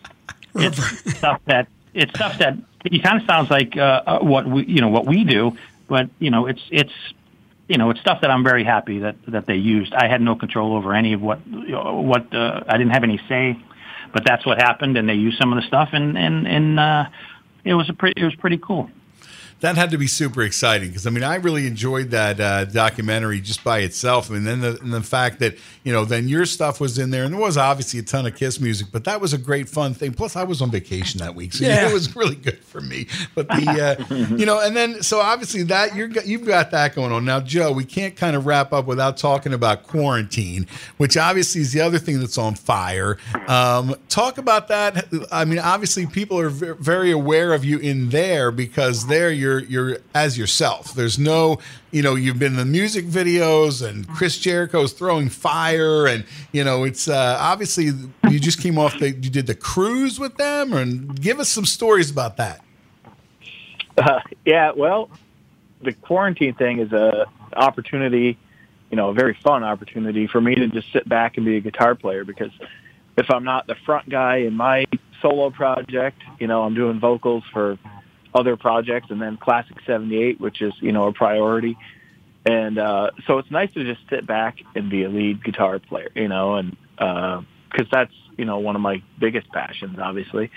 It's, it's stuff that it's stuff that it kind of sounds like uh, uh, what we you know what we do, but you know it's it's you know it's stuff that I'm very happy that that they used. I had no control over any of what what uh, I didn't have any say, but that's what happened, and they used some of the stuff, and and and uh, it was a pretty it was pretty cool. That had to be super exciting because I mean I really enjoyed that uh, documentary just by itself. I mean, then the, and the fact that you know then your stuff was in there, and there was obviously a ton of Kiss music, but that was a great fun thing. Plus, I was on vacation that week, so Yeah. it was really good for me. But the uh, you know, and then so obviously that you're you've got that going on now, Joe. We can't kind of wrap up without talking about quarantine, which obviously is the other thing that's on fire. Um, talk about that. I mean, obviously people are ve- very aware of you in there because there you're you're as yourself. There's no, you know, you've been in the music videos and Chris Jericho's throwing fire, and you know, it's uh, obviously you just came off the you did the cruise with them, and give us some stories about that. Uh, yeah, well, the quarantine thing is a opportunity, you know, a very fun opportunity for me to just sit back and be a guitar player because if I'm not the front guy in my solo project, you know, I'm doing vocals for other projects and then Classic 78, which is, you know, a priority. And uh, so it's nice to just sit back and be a lead guitar player, you know, and because that's, you know, one of my biggest passions, obviously.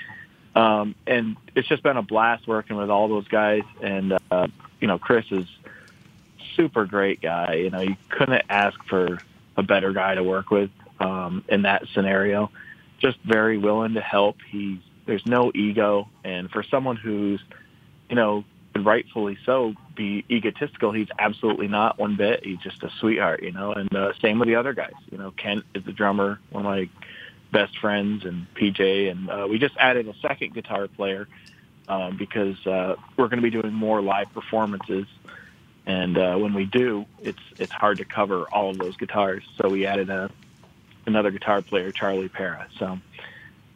Um, and it's just been a blast working with all those guys. And, uh, you know, Chris is super great guy. You know, you couldn't ask for a better guy to work with um, in that scenario. Just very willing to help. He's there's no ego, and for someone who's, you know, rightfully so, be egotistical, he's absolutely not one bit. He's just a sweetheart, you know. And uh, same with the other guys. You know, Kent is the drummer, one of my best friends, and PJ, and uh, we just added a second guitar player um, because uh, we're going to be doing more live performances. And uh, when we do, it's it's hard to cover all of those guitars. So we added a another guitar player, Charlie Parra. So,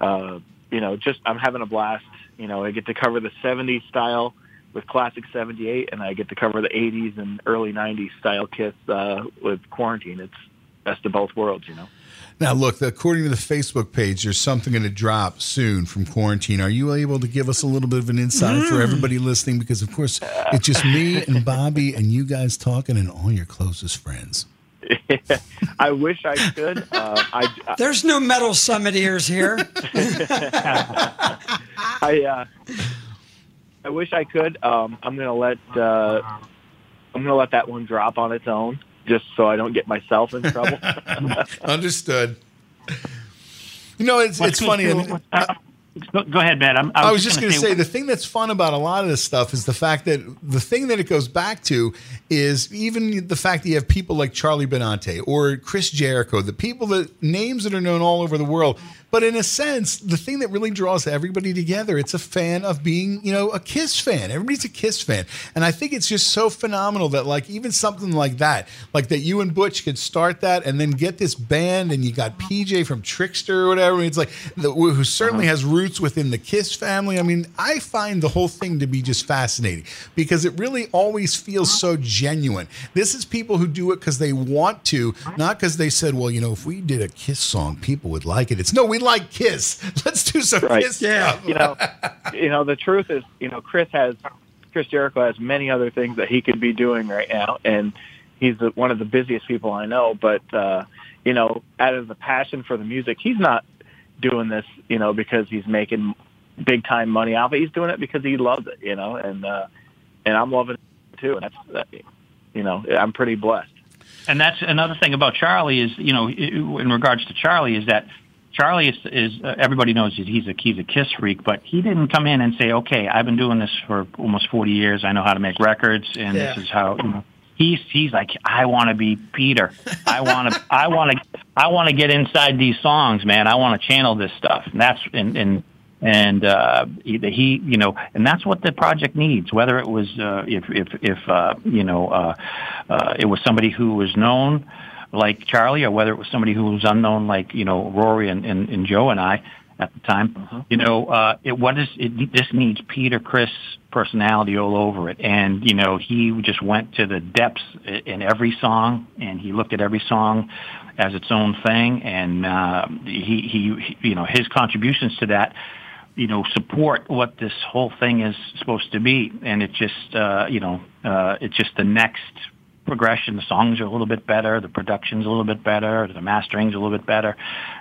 uh, you know, just I'm having a blast. You know, I get to cover the '70s style with classic '78, and I get to cover the '80s and early '90s style Kiss uh, with Quarantine. It's best of both worlds, you know. Now, look, according to the Facebook page, there's something going to drop soon from quarantine. Are you able to give us a little bit of an insight Mm. for everybody listening? Because, of course, it's just me and Bobby and you guys talking and all your closest friends. I wish I could. Uh, I, I There's no metal summit ears here. I uh, I wish I could. Um, I'm gonna let uh, I'm gonna let that one drop on its own, just so I don't get myself in trouble. Understood. You know, it's, it's funny. I mean, go, go ahead, Matt. I'm, I was just gonna going to say the thing that's fun about a lot of this stuff is the fact that the thing that it goes back to is even the fact that you have people like Charlie Benante or Chris Jericho, the people that names that are known all over the world. But in a sense, the thing that really draws everybody together, it's a fan of being, you know, a Kiss fan. Everybody's a Kiss fan. And I think it's just so phenomenal that like even something like that, like that you and Butch could start that and then get this band and you got PJ from Trixter or whatever. I mean, it's like the, who certainly uh-huh. has roots within the Kiss family. I mean, I find the whole thing to be just fascinating because it really always feels so genuine. This is people who do it because they want to, not because they said, well, you know, if we did a Kiss song, people would like it. It's no, we like Kiss. Let's do some Right. Kiss Yeah. stuff. you know, you know, the truth is, you know, Chris has Chris Jericho has many other things that he could be doing right now, and he's the, one of the busiest people I know. But uh, you know, out of the passion for the music, he's not doing this, you know, because he's making big time money off it. He's doing it because he loves it, you know, and uh, and I'm loving it too. And that's, that, you know, I'm pretty blessed. and that's another thing about Charlie is you know in regards to Charlie is that Charlie is, is uh, everybody knows that he's a he's a Kiss freak, but he didn't come in and say, okay, I've been doing this for almost forty years. I know how to make records, and Yeah. this is how. You know, He's he's like I want to be Peter. I want to I want to I want to get inside these songs, man. I want to channel this stuff. And that's and and and uh, he, he you know and that's what the project needs. Whether it was uh, if if if uh, you know uh, uh, it was somebody who was known like Charlie, or whether it was somebody who was unknown like you know Rory and, and, and Joe and I at the time. You know, uh, it what is it? This needs Peter Criss personality all over it, and you know he just went to the depths in every song, and he looked at every song as its own thing, and uh, he, he he you know his contributions to that you know, support what this whole thing is supposed to be. And it just, uh, you know, uh, it's just the next progression. The songs are a little bit better. The production's a little bit better. The mastering's a little bit better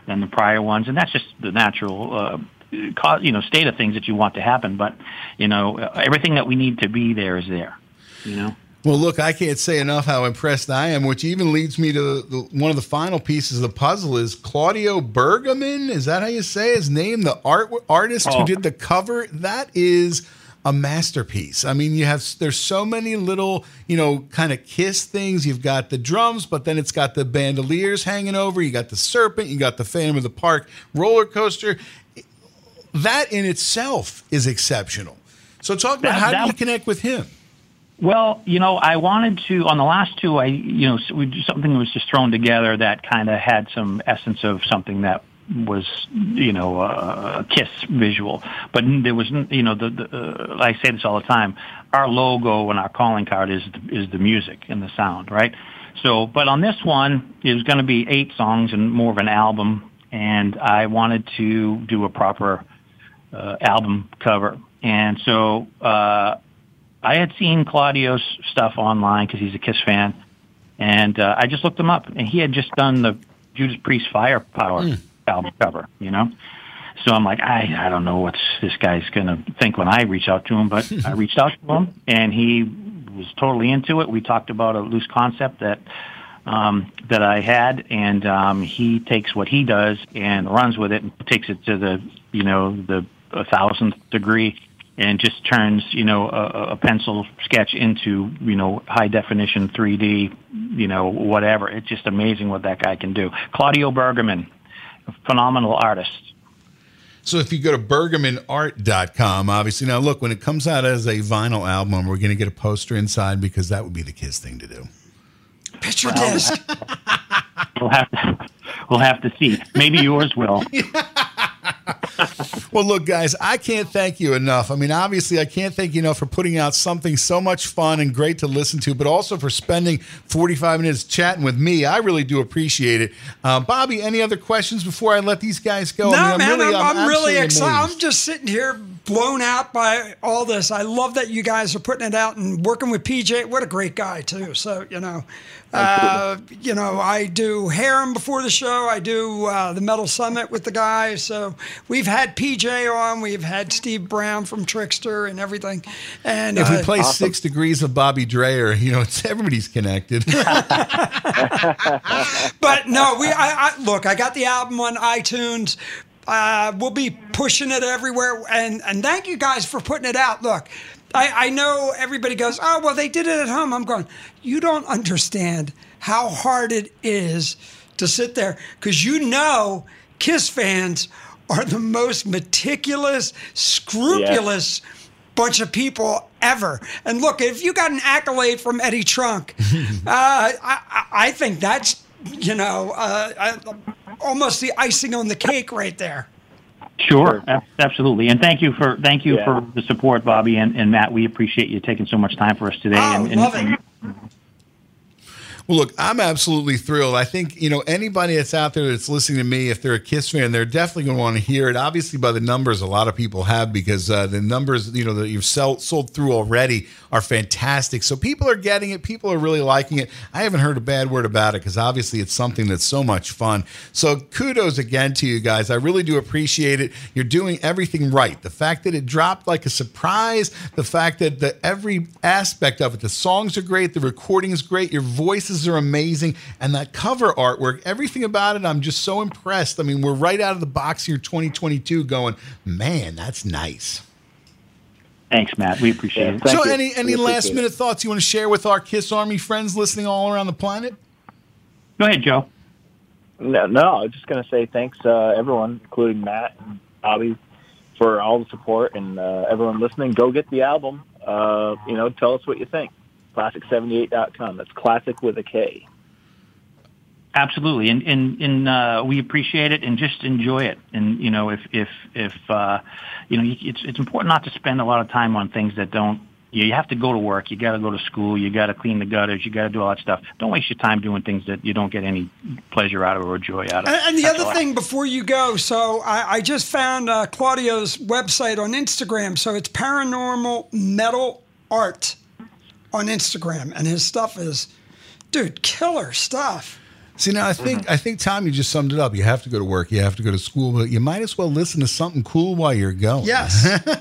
than the prior ones. And that's just the natural, uh, co- you know, state of things that you want to happen. But, you know, everything that we need to be there is there, you know? Well, look, I can't say enough how impressed I am, which even leads me to the, one of the final pieces of the puzzle is Claudio Bergamin. Is that how you say his name? The art artist who Oh. did the cover. That is a masterpiece. I mean, you have there's so many little, you know, kind of kiss things. You've got the drums, but then it's got the bandoliers hanging over. You got the serpent. You got the Phantom of the Park roller coaster. That in itself is exceptional. So talk about That- how do you connect with him? Well, you know, I wanted to on the last two. I, you know, we, something was just thrown together that kind of had some essence of something that was, you know, a kiss visual. But there was, you know, the, the uh, I say this all the time. Our logo and our calling card is the, is the music and the sound, right? So, but on this one, it was going to be eight songs and more of an album, and I wanted to do a proper uh, album cover, and so. Uh, I had seen Claudio's stuff online because he's a Kiss fan, and uh, I just looked him up, and he had just done the Judas Priest Firepower album cover, you know. So I'm like, I I don't know what this guy's gonna think when I reach out to him, but I reached out to him, and he was totally into it. We talked about a loose concept that um, that I had, and um, he takes what he does and runs with it and takes it to the you know the a thousandth degree and just turns you know a, a pencil sketch into you know high definition 3D you know whatever. It's just amazing what that guy can do. Claudio Bergamin, a phenomenal artist. So if you go to bergaminart.com, obviously now look, when it comes out as a vinyl album, we're going to get a poster inside because that would be the Kiss thing to do. Picture disc. We'll have to we'll have to see. Maybe yours will. Well, look, guys, I can't thank you enough. I mean, obviously, I can't thank you enough for putting out something so much fun and great to listen to, but also for spending 45 minutes chatting with me. I really do appreciate it. Uh, Bobby, any other questions before I let these guys go? No, I mean, man, I'm, I'm, really excited. I'm just sitting here blown out by all this. I love that you guys are putting it out and working with PJ. What a great guy too. So you know, uh, you know, I do Harem before the show. I do uh, the Metal Summit with the guys. So we've had PJ on. We've had Steve Brown from Trixter and everything. And If we uh, play Six Degrees of Bobby Dreyer, you know, it's everybody's connected. but no, we. I, I look. I got the album on iTunes. Uh, we'll be pushing it everywhere, and and thank you guys for putting it out. Look, I, I know everybody goes, oh well, they did it at home. I'm going. You don't understand how hard it is to sit there because you know Kiss fans are the most meticulous, scrupulous bunch of people ever. And look, if you got an accolade from Eddie Trunk, uh, I- I think that's you know uh, uh, almost the icing on the cake right there. Sure, absolutely, and thank you for thank you Yeah. for the support, Bobby and, and Matt. We appreciate you taking so much time for us today. Oh, and, and, love it. and Well, look, I'm absolutely thrilled. I think, you know, anybody that's out there that's listening to me, if they're a Kiss fan, they're definitely going to want to hear it. Obviously, by the numbers, a lot of people have because uh, the numbers, you know, that you've sell, sold through already are fantastic. So people are getting it. People are really liking it. I haven't heard a bad word about it because obviously it's something that's so much fun. So kudos again to you guys. I really do appreciate it. You're doing everything right. The fact that it dropped like a surprise, the fact that the every aspect of it, the songs are great, the recording is great, your voices are amazing, and that cover artwork, everything about it, I'm just so impressed. I mean, we're right out of the box here 2022 going, man, that's nice. thanks, Matt. We appreciate Yeah, it. thank so you. any any last appreciate minute thoughts you want to share with our Kiss Army friends listening all around the planet? Go ahead, Joe. No, no, I was just going to say thanks, uh, everyone, including Matt and Bobby, for all the support and uh, everyone listening. Go get the album. Uh, you know, tell us what you think. Classic78.com. That's classic with a K. Absolutely, and and, and uh, we appreciate it, and just enjoy it. And you know, if if if uh, you know, it's it's important not to spend a lot of time on things that don't. You have to go to work. You got to go to school. You got to clean the gutters. You got to do all that stuff. Don't waste your time doing things that you don't get any pleasure out of or joy out of. And, and the That's other all I- thing before you go, so I, I just found uh, Claudio's website on Instagram. So it's Paranormal Metal Art on Instagram, and his stuff is, dude, killer stuff. See now, I mm-hmm. think I think Tom, you just summed it up. You have to go to work, you have to go to school, but you might as well listen to something cool while you're going. Yes.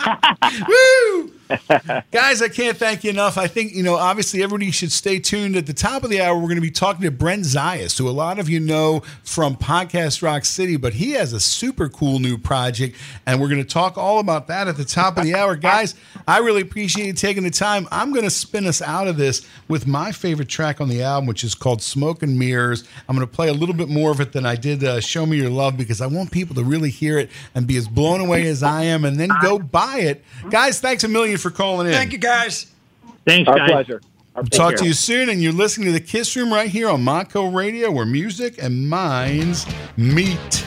Woo! Guys, I can't thank you enough. I think, you know, obviously everybody should stay tuned. At the top of the hour, we're going to be talking to Brent Zayas, who a lot of you know from Podcast Rock City, but he has a super cool new project, and we're going to talk all about that at the top of the hour. Guys, I really appreciate you taking the time. I'm going to spin us out of this with my favorite track on the album, which is called Smoke and Mirrors. I'm going to play a little bit more of it than I did uh, Show Me Your Love because I want people to really hear it and be as blown away as I am and then go buy it. Guys, thanks a million for calling in. Thank you, guys. Thanks, Our guys. pleasure. Our Talk pleasure. to you soon, and you're listening to the Kiss Room right here on Montco Radio, where music and minds meet.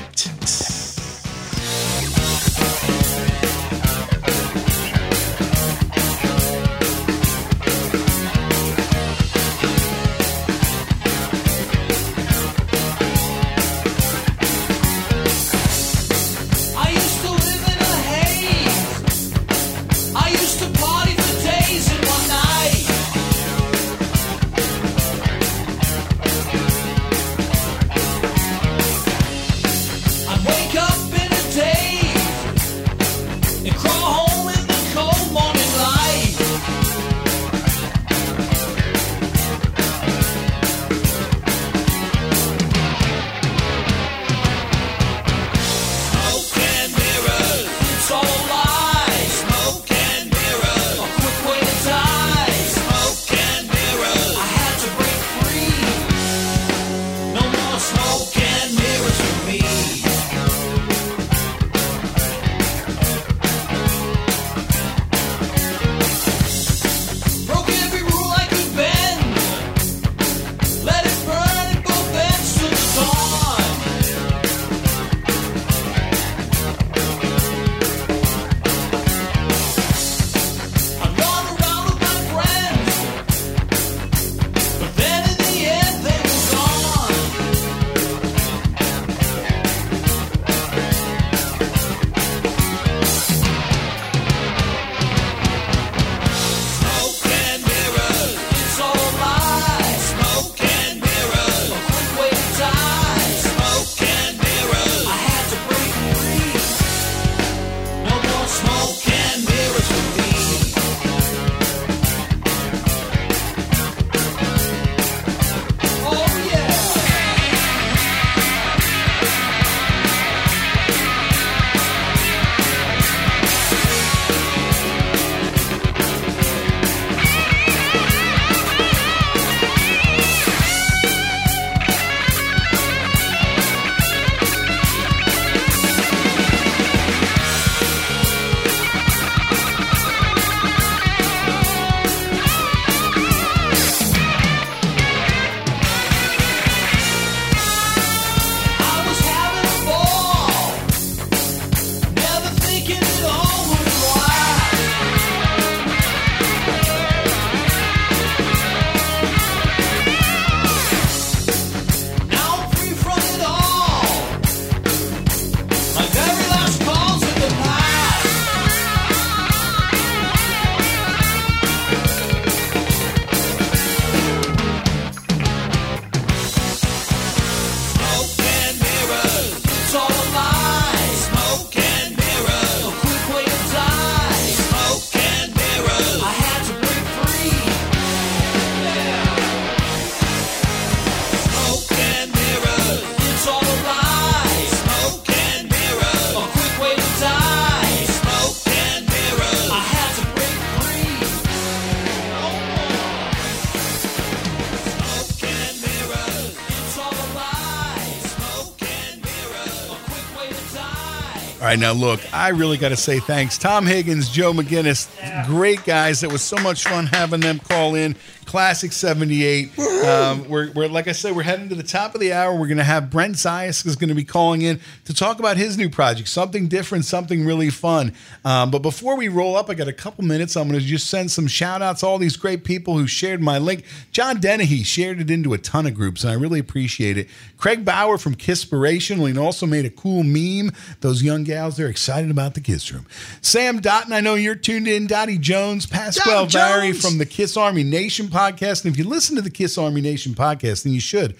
Right, now look, I really got to say thanks. Tom Higgins, Joe McGinnis, great guys. It was so much fun having them call in. Classic 78. Um, we're, we're, like I said, we're heading to the top of the hour. We're going to have Brent Zayas is going to be calling in to talk about his new project, something different, something really fun. Um, but before we roll up, I got a couple minutes. I'm going to just send some shout outs to all these great people who shared my link. John Dennehy shared it into a ton of groups, and I really appreciate it. Craig Bauer from Kisspirational and also made a cool meme. Those young gals, they're excited about the Kiss Room. Sam Dotton, I know you're tuned in. Dottie Jones, Pasquale Vary from the Kiss Army Nation podcast. And if you listen to the Kiss Army Nation podcast, then you should.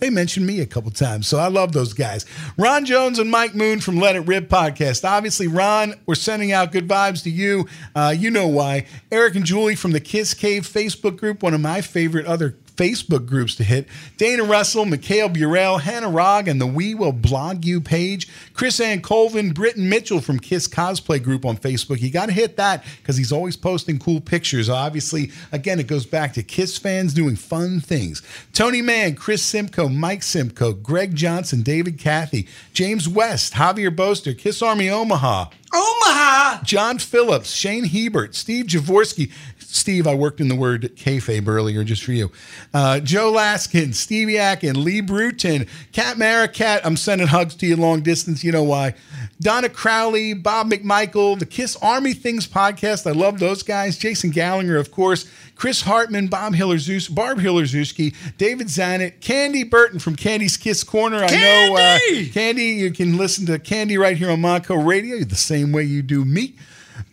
They mentioned me a couple times, so I love those guys. Ron Jones and Mike Moon from Let It Rip podcast. Obviously, Ron, we're sending out good vibes to you. Uh, you know why. Eric and Julie from the Kiss Cave Facebook group, one of my favorite other Facebook groups to hit. Dana Russell, Mikhail Burrell, Hannah Rogg, and the We Will Blog You page. Chris Ann Colvin, Britton Mitchell from Kiss Cosplay Group on Facebook. You got to hit that because he's always posting cool pictures. Obviously, again, it goes back to Kiss fans doing fun things. Tony Mann, Chris Simcoe, Mike Simcoe, Greg Johnson, David Cathy, James West, Javier Boster, Kiss Army Omaha, Omaha. John Phillips, Shane Hebert, Steve Jaworski. Steve, I worked in the word kayfabe earlier just for you. Uh, Joe Laskin, Stevie Akin, Lee Bruton, Kat Maricat. I'm sending hugs to you long distance. You know why. Donna Crowley, Bob McMichael, the Kiss Army Things podcast. I love those guys. Jason Gallinger, of course. Chris Hartman, Bob Hillerzus, Barb Hillerzuski, David Zanet, Candy Burton from Candy's Kiss Corner. I know uh, Candy! You can listen to Candy right here on Montco Radio the same way you do me.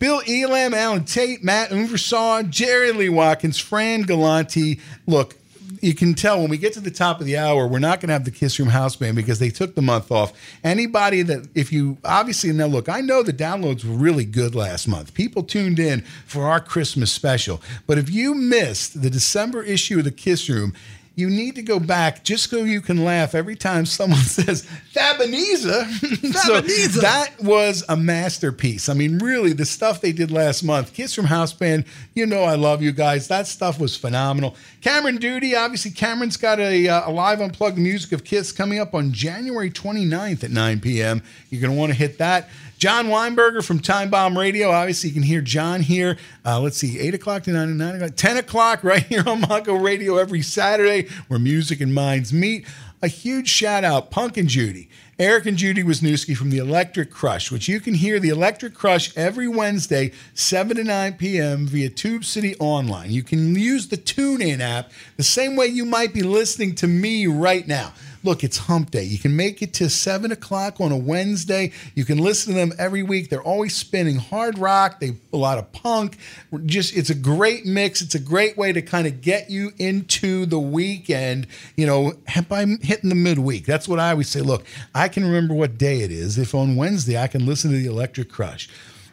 Bill Elam, Alan Tate, Matt Unvershaw, Jerry Lee Watkins, Fran Galanti. Look, you can tell when we get to the top of the hour, we're not going to have the Kiss Room House Band because they took the month off. Anybody that, if you obviously now look, I know the downloads were really good last month. People tuned in for our Christmas special. But if you missed the December issue of the Kiss Room, you need to go back just so you can laugh every time someone says Fabaniza. so that was a masterpiece. I mean, really, the stuff they did last month, Kiss from House Band, you know I love you guys. That stuff was phenomenal. Cameron Duty, obviously, Cameron's got a, uh, a live unplugged music of Kiss coming up on January 29th at 9 p.m. You're going to want to hit that. John Weinberger from Time Bomb Radio. Obviously, you can hear John here. Uh, let's see, 8 o'clock to 9, 9 o'clock, 10 o'clock right here on Montco Radio every Saturday where music and minds meet. A huge shout out, Punk and Judy. Eric and Judy Wisniewski from the Electric Crush, which you can hear the Electric Crush every Wednesday, 7 to 9 p.m. via Tube City Online. You can use the TuneIn app the same way you might be listening to me right now. Look, it's hump day. You can make it to 7 o'clock on a Wednesday. You can listen to them every week. They're always spinning hard rock, they a lot of punk. Just it's a great mix. It's a great way to kind of get you into the weekend, you know, by hitting the midweek. That's what I always say. Look, I can remember what day it is. If on Wednesday I can listen to the Electric Crush.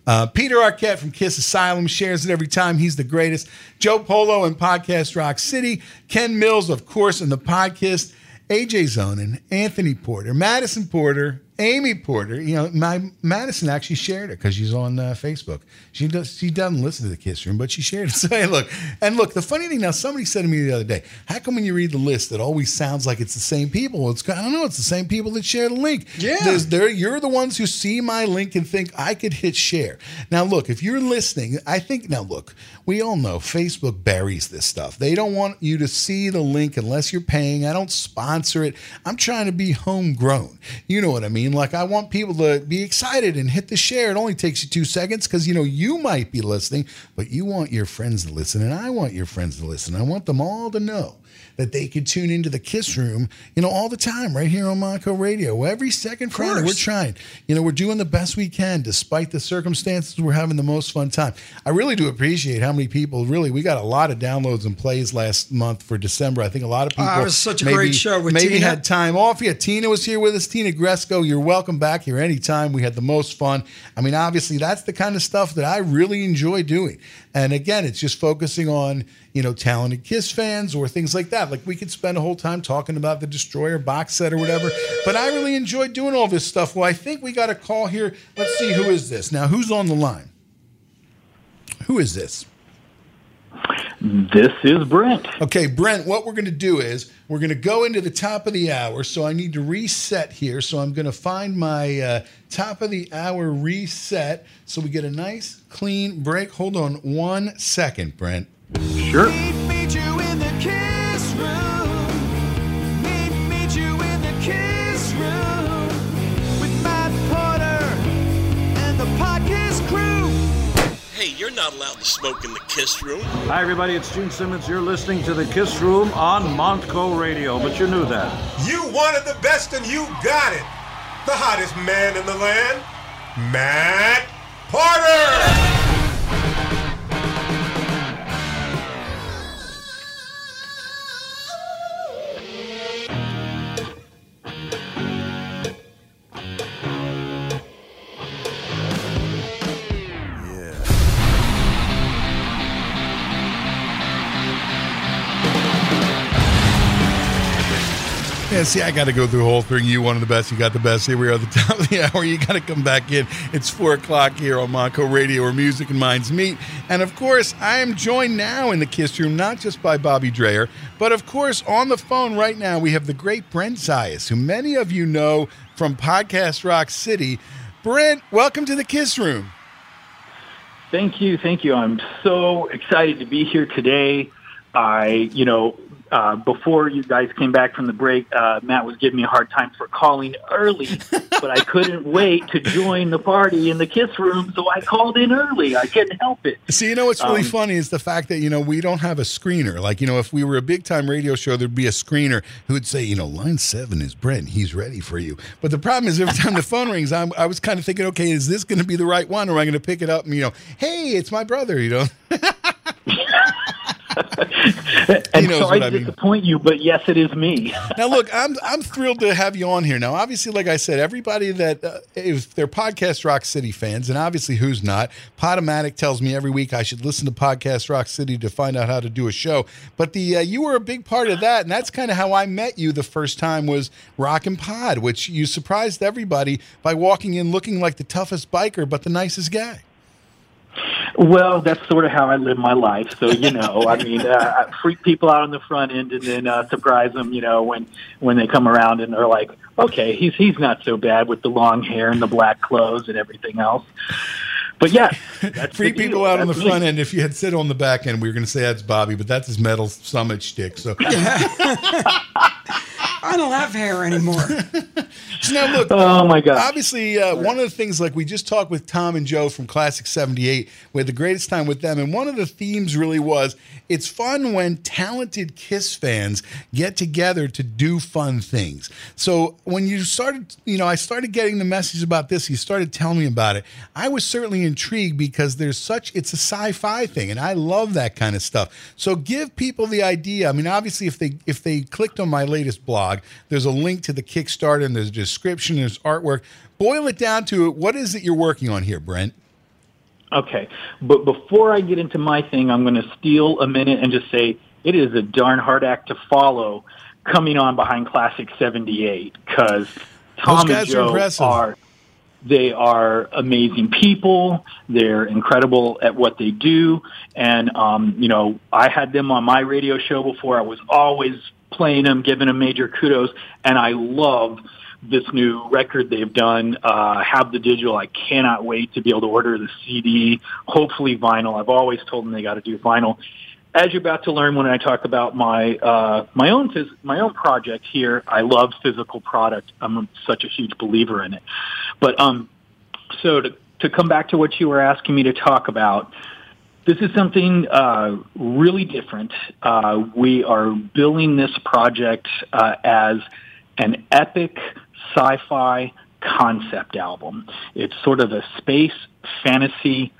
Uh, Peter Arquette from Kiss Asylum shares it every time. He's the greatest. Joe Polo in Podcast Rock City. Ken Mills, of course, in the podcast. AJ Zonin, Anthony Porter, Madison Porter, Amy Porter. You know, my Madison actually shared it because she's on uh, Facebook. She does. She doesn't listen to the Kiss Room, but she shared it. So hey, look, and look. The funny thing now, somebody said to me the other day, "How come when you read the list, it always sounds like it's the same people?" It's I don't know. It's the same people that share the link. Yeah. You're the ones who see my link and think I could hit share. Now, look, if you're listening, I think now look, we all know Facebook buries this stuff. They don't want you to see the link unless you're paying. I don't sponsor it. I'm trying to be homegrown. You know what I mean? Like I want people to be excited and hit the share. It only takes you two seconds because you know you might be listening, but you want your friends to listen, and I want your friends to listen. I want them all to know that they could tune into the Kiss Room, you know, all the time right here on Montco Radio. Every second Friday, we're trying. You know, we're doing the best we can despite the circumstances. We're having the most fun time. I really do appreciate how many people. Really, we got a lot of downloads and plays last month for December. I think a lot of people. Ah, it was such a maybe, great show with maybe Tina. had time off. Yeah, Tina was here with us. Tina Gresco, you're welcome back here anytime. We had the most fun. I mean, obviously, that's the kind of stuff that I really enjoy doing. And again, it's just focusing on you know talented Kiss fans or things like that. Like we could spend a whole time talking about the Destroyer box set or whatever. But I really enjoy doing all this stuff. Well, I think we got a call here. Let's see who is this now. Who's on the line? Who is this? This is Brent. Okay, Brent, what we're going to do is we're going to go into the top of the hour. So I need to reset here. So I'm going to find my uh, top of the hour reset so we get a nice clean break. Hold on one second, Brent. Sure. Meet you in the kiss room. Meet, meet you in the kiss room with Matt Porter and the podcast crew. Hey, you're not allowed to smoke in the kiss room. Hi, everybody. It's Gene Simmons. You're listening to the Kiss Room on Montco Radio, but you knew that. You wanted the best and you got it. The hottest man in the land, Matt Porter. Yeah, see, I got to go through the whole thing. You one of the best. You got the best. Here we are at the top of the hour. You got to come back in. It's four o'clock here on Montco Radio, where music and minds meet. And of course, I am joined now in the Kiss Room, not just by Bobby Dreyer, but of course, on the phone right now, we have the great Brent Zayas, who many of you know from Podcast Rock City. Brent, welcome to the Kiss Room. Thank you, thank you. I'm so excited to be here today. I, you know, uh, before you guys came back from the break, uh, Matt was giving me a hard time for calling early, but I couldn't wait to join the party in the kiss room, so I called in early. I couldn't help it. See, you know what's really Um, funny is the fact that you know we don't have a screener. Like you know, if we were a big time radio show, there'd be a screener who would say, you know, line seven is Brent. He's ready for you. But the problem is, every time the phone rings, I'm, I was kind of thinking, okay, is this going to be the right one, or am I going to pick it up and you know, hey, it's my brother, you know? And sorry what I to mean. disappoint you, but yes, it is me. now look i'm i'm thrilled to have you on here now obviously like i said everybody that uh, if they're podcast rock city fans and obviously who's not potomatic tells me every week i should listen to podcast rock city to find out how to do a show but the uh, you were a big part of that and that's kind of how i met you the first time was rock and pod which you surprised everybody by walking in looking like the toughest biker but the nicest guy Well, that's sort of how I live my life. So you know, I mean, uh, I freak people out on the front end, and then uh, surprise them. You know, when when they come around and they're like, "Okay, he's he's not so bad with the long hair and the black clothes and everything else." But yeah, that's Free the deal. people out on the me. front end. If you had said on the back end, we were going to say that's Bobby, but that's his metal summit shtick. So I don't have hair anymore. So now look. Oh my god! Obviously, uh, one of the things like we just talked with Tom and Joe from Classic '78, we had the greatest time with them, and one of the themes really was it's fun when talented Kiss fans get together to do fun things. So when you started, you know, I started getting the message about this. You started telling me about it. I was certainly intrigued because there's such it's a sci-fi thing, and I love that kind of stuff. So give people the idea. I mean, obviously, if they if they clicked on my latest blog, there's a link to the Kickstarter and there's a description, there's artwork. Boil it down to what is it you're working on here, Brent? Okay, but before I get into my thing, I'm going to steal a minute and just say it is a darn hard act to follow coming on behind Classic 78 because Tom and guys are Joe are they are amazing people. They're incredible at what they do, and um, you know I had them on my radio show before. I was always playing them, giving them major kudos, and I love this new record they've done. Uh, have the digital. I cannot wait to be able to order the CD. Hopefully vinyl. I've always told them they got to do vinyl. As you're about to learn when I talk about my uh, my own phys- my own project here, I love physical product. I'm such a huge believer in it. But um, so to to come back to what you were asking me to talk about, this is something uh, really different. Uh, we are billing this project uh, as an epic sci-fi concept album. It's sort of a space fantasy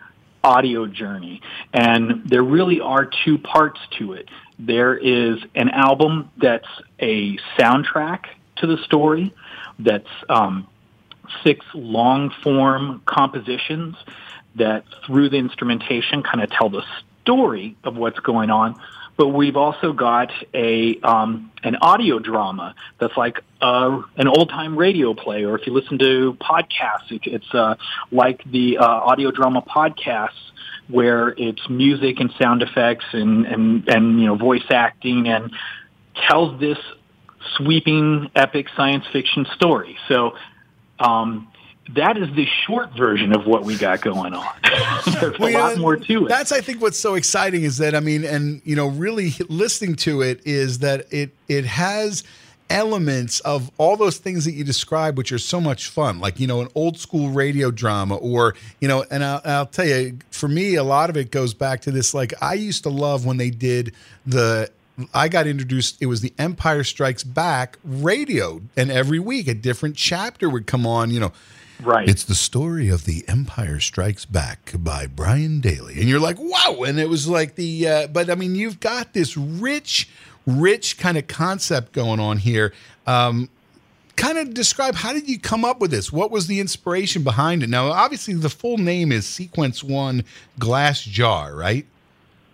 audio journey, and there really are two parts to it. There is an album that's a soundtrack to the story, that's um, six long form compositions that through the instrumentation kind of tell the story of what's going on. But we've also got a um, an audio drama that's like uh, an old time radio play, or if you listen to podcasts, it, it's uh, like the uh, audio drama podcasts where it's music and sound effects and and and you know voice acting and tells this sweeping epic science fiction story. So um, that is the short version of what we got going on. There's Well, a lot more to it. That's I think what's so exciting is that I mean, and you know, really listening to it is that it it has elements of all those things that you describe, which are so much fun, like you know, an old school radio drama, or you know, and I'll, I'll tell you, for me, a lot of it goes back to this. Like I used to love when they did the. I got introduced. It was the Empire Strikes Back radio, and every week a different chapter would come on. You know, Right. It's the story of the Empire Strikes Back by Brian Daley. And you're like, wow. And it was like the, uh, but I mean, you've got this rich, rich kind of concept going on here. Um, kind of describe how did you come up with this? What was the inspiration behind it? Now, obviously, the full name is Sequence One Glass Jar, right?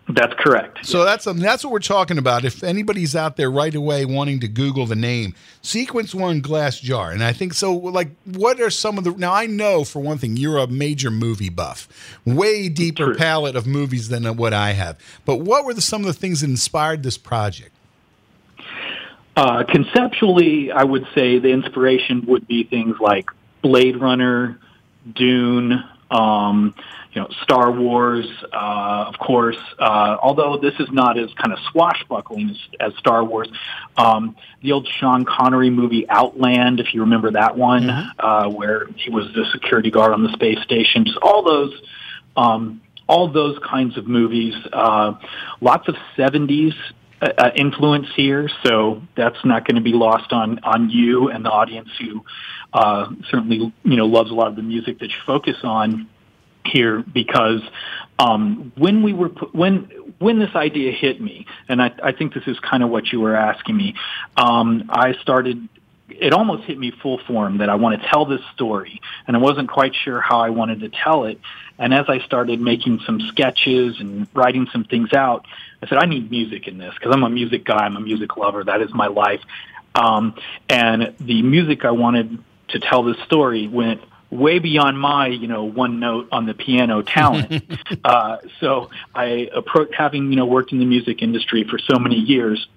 That's correct. So that's um, that's what we're talking about. If anybody's out there right away wanting to Google the name, Sequence One Glass Jar, and I think so. Like, what are some of the? Now I know for one thing, you're a major movie buff, way deeper palette of movies than what I have. But what were the, some of the things that inspired this project? Uh, conceptually, I would say the inspiration would be things like Blade Runner, Dune, um, you know, Star Wars, uh, of course. Uh, although this is not as kind of swashbuckling as, as Star Wars, um, the old Sean Connery movie Outland, if you remember that one, uh, where he was the security guard on the space station. Just all those. Um, all those kinds of movies, uh, lots of 70s uh, uh, influence here, so that's not going to be lost on on you and the audience who uh, certainly you know loves a lot of the music that you focus on here because um, when we were when when this idea hit me, and I, I think this is kind of what you were asking me, um, I started. It almost hit me full form that I want to tell this story, and I wasn't quite sure how I wanted to tell it. And as I started making some sketches and writing some things out, I said, I need music in this because I'm a music guy. I'm a music lover. That is my life. Um, and the music I wanted to tell this story went way beyond my, you know, one note on the piano talent. uh, so I approached, having, you know, worked in the music industry for so many years,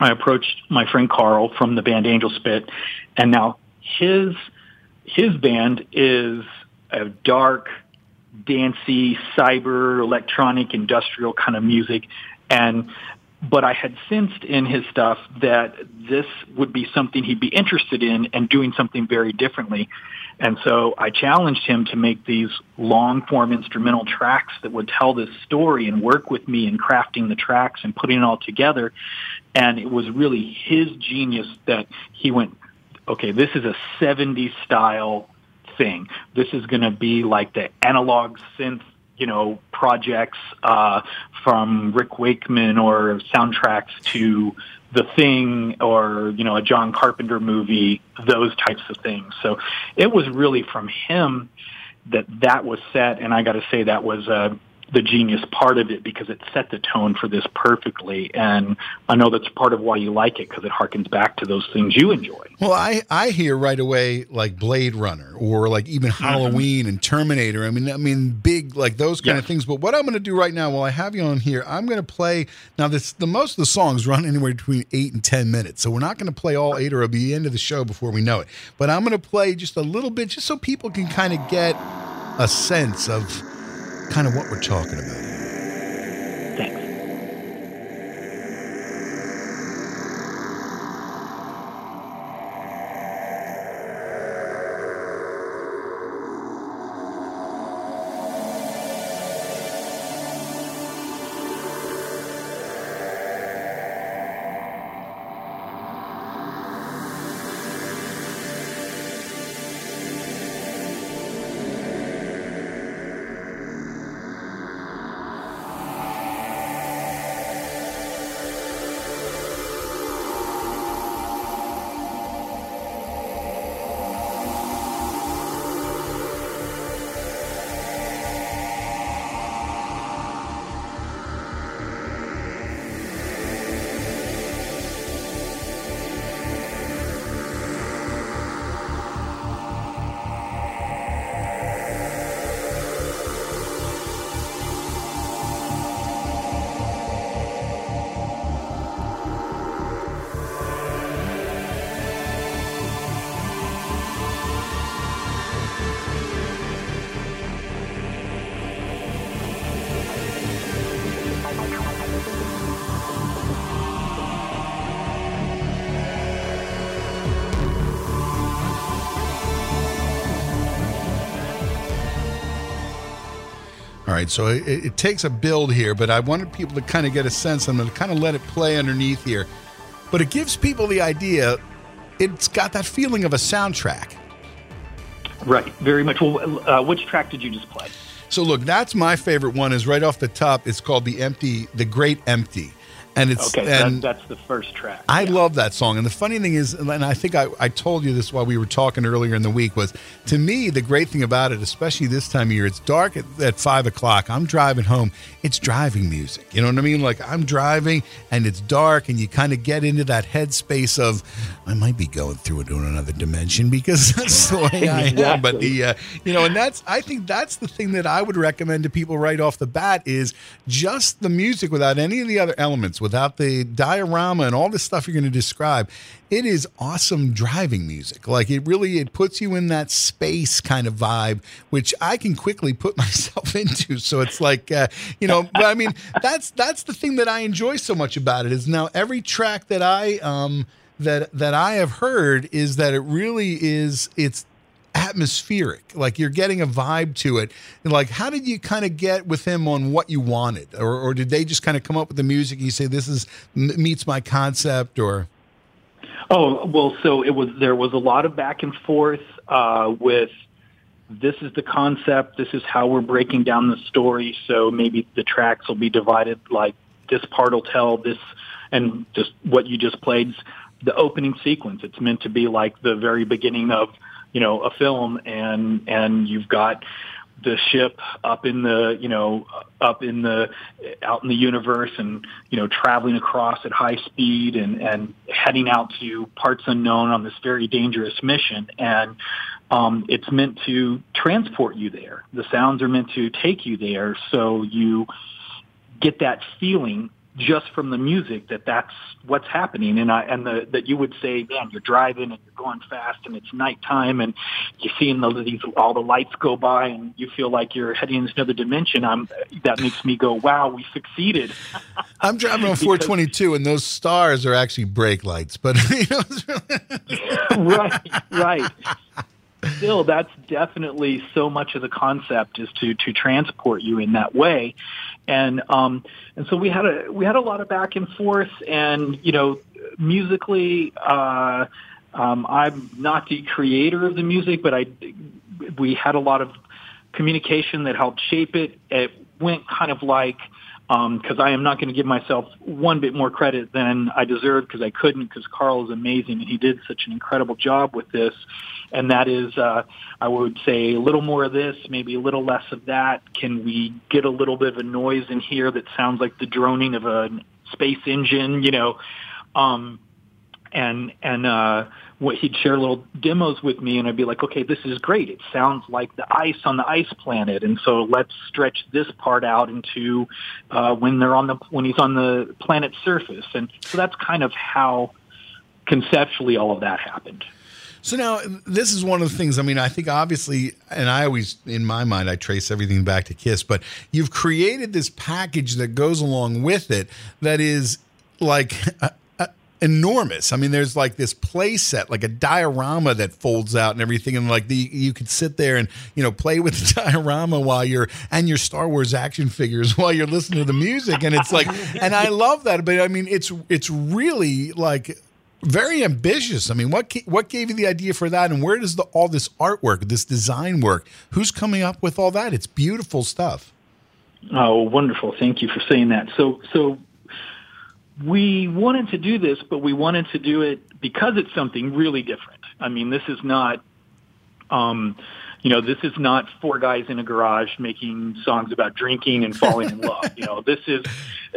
I approached my friend Carl from the band Angelspit, and now his his band is a dark, dancey, cyber, electronic, industrial kind of music, and but I had sensed in his stuff that this would be something he'd be interested in and doing something very differently. And so I challenged him to make these long form instrumental tracks that would tell this story and work with me in crafting the tracks and putting it all together. And it was really his genius that he went, okay, this is a 70s style thing. This is going to be like the analog synth you know, projects uh, from Rick Wakeman or soundtracks to The Thing or, you know, a John Carpenter movie, those types of things. So it was really from him that that was set, and I got to say that was uh, the genius part of it because it set the tone for this perfectly. And I know that's part of why you like it because it harkens back to those things you enjoy. Well, I, I hear right away like Blade Runner or like even mm-hmm. Halloween and Terminator. I mean, I mean big like those kind of things. But what I'm going to do right now, while I have you on here, I'm going to play now. This the most of the songs run anywhere between eight and ten minutes, so we're not going to play all eight, or it'll be the end of the show before we know it. But I'm going to play just a little bit, just so people can kind of get a sense of kind of what we're talking about. Right, so it, it takes a build here, but I wanted people to kind of get a sense. I'm going to kind of let it play underneath here, but it gives people the idea. It's got that feeling of a soundtrack. Right, very much. Well, uh, which track did you just play? So look, that's my favorite one. Is right off the top. It's called the empty, the great empty, and it's okay, and that, that's the first track. I love that song. And the funny thing is, and I think I, I told you this while we were talking earlier in the week, was to me, the great thing about it, especially this time of year, it's dark at, at five o'clock. I'm driving home. It's driving music. You know what I mean? Like I'm driving and it's dark, and you kind of get into that headspace of, I might be going through it in another dimension because that's the way I am. But the, uh, you know, and that's, I think that's the thing that I would recommend to people right off the bat is just the music without any of the other elements, without the diorama and all the stuff you're going to describe. It is awesome driving music. Like it really, it puts you in that space kind of vibe, which I can quickly put myself into. So it's like, uh, you know, but I mean, that's that's the thing that I enjoy so much about it is now every track that I um that that I have heard is that it really is it's atmospheric like you're getting a vibe to it and like how did you kind of get with him on what you wanted or, or did they just kind of come up with the music and you say this is meets my concept or Oh well, so it was. There was a lot of back and forth uh, with. This is the concept. This is how we're breaking down the story. So maybe the tracks will be divided. Like this part will tell this, and just what you just played, the opening sequence. It's meant to be like the very beginning of you know a film, and and you've got the ship up in the you know up in the out in the universe and you know traveling across at high speed and and heading out to parts unknown on this very dangerous mission. And um it's meant to transport you there. The sounds are meant to take you there. So you get that feeling just from the music that that's what's happening. And I and the that you would say man you're driving and you're going fast and it's nighttime and you're seeing the, these all the lights go by and you feel like you're heading into another dimension. I'm that makes me go wow we succeeded. I'm driving on 422 and those stars are actually brake lights but you know, right right still that's definitely so much of the concept is to to transport you in that way. And um and so we had a we had a lot of back and forth and you know musically uh um I'm not the creator of the music but I we had a lot of communication that helped shape it. It went kind of like because I am not going to give myself one bit more credit than I deserve because I couldn't because Carl is amazing and he did such an incredible job with this. And that is, uh, I would say a little more of this, maybe a little less of that. Can we get a little bit of a noise in here that sounds like the droning of a space engine, you know? Um, and and uh what he'd share little demos with me and I'd be like, okay, this is great. It sounds like the ice on the ice planet. And so let's stretch this part out into uh when they're on the when he's on the planet's surface. And so that's kind of how conceptually all of that happened. So now this is one of the things. I mean, I think obviously, and I always, in my mind, I trace everything back to Kiss. But you've created this package that goes along with it that is like enormous. I mean, there's like this play set, like a diorama that folds out and everything, and like the you could sit there and you know play with the diorama while you're and your Star Wars action figures while you're listening to the music, and it's like, and I love that. But I mean, it's it's really like very ambitious. I mean, what what gave you the idea for that, and where does the all this artwork, this design work? Who's coming up with all that? It's beautiful stuff. Oh, wonderful. Thank you for saying that. So, so we wanted to do this, but we wanted to do it because it's something really different. I mean, this is not, um, you know, this is not four guys in a garage making songs about drinking and falling in love. You know, this is,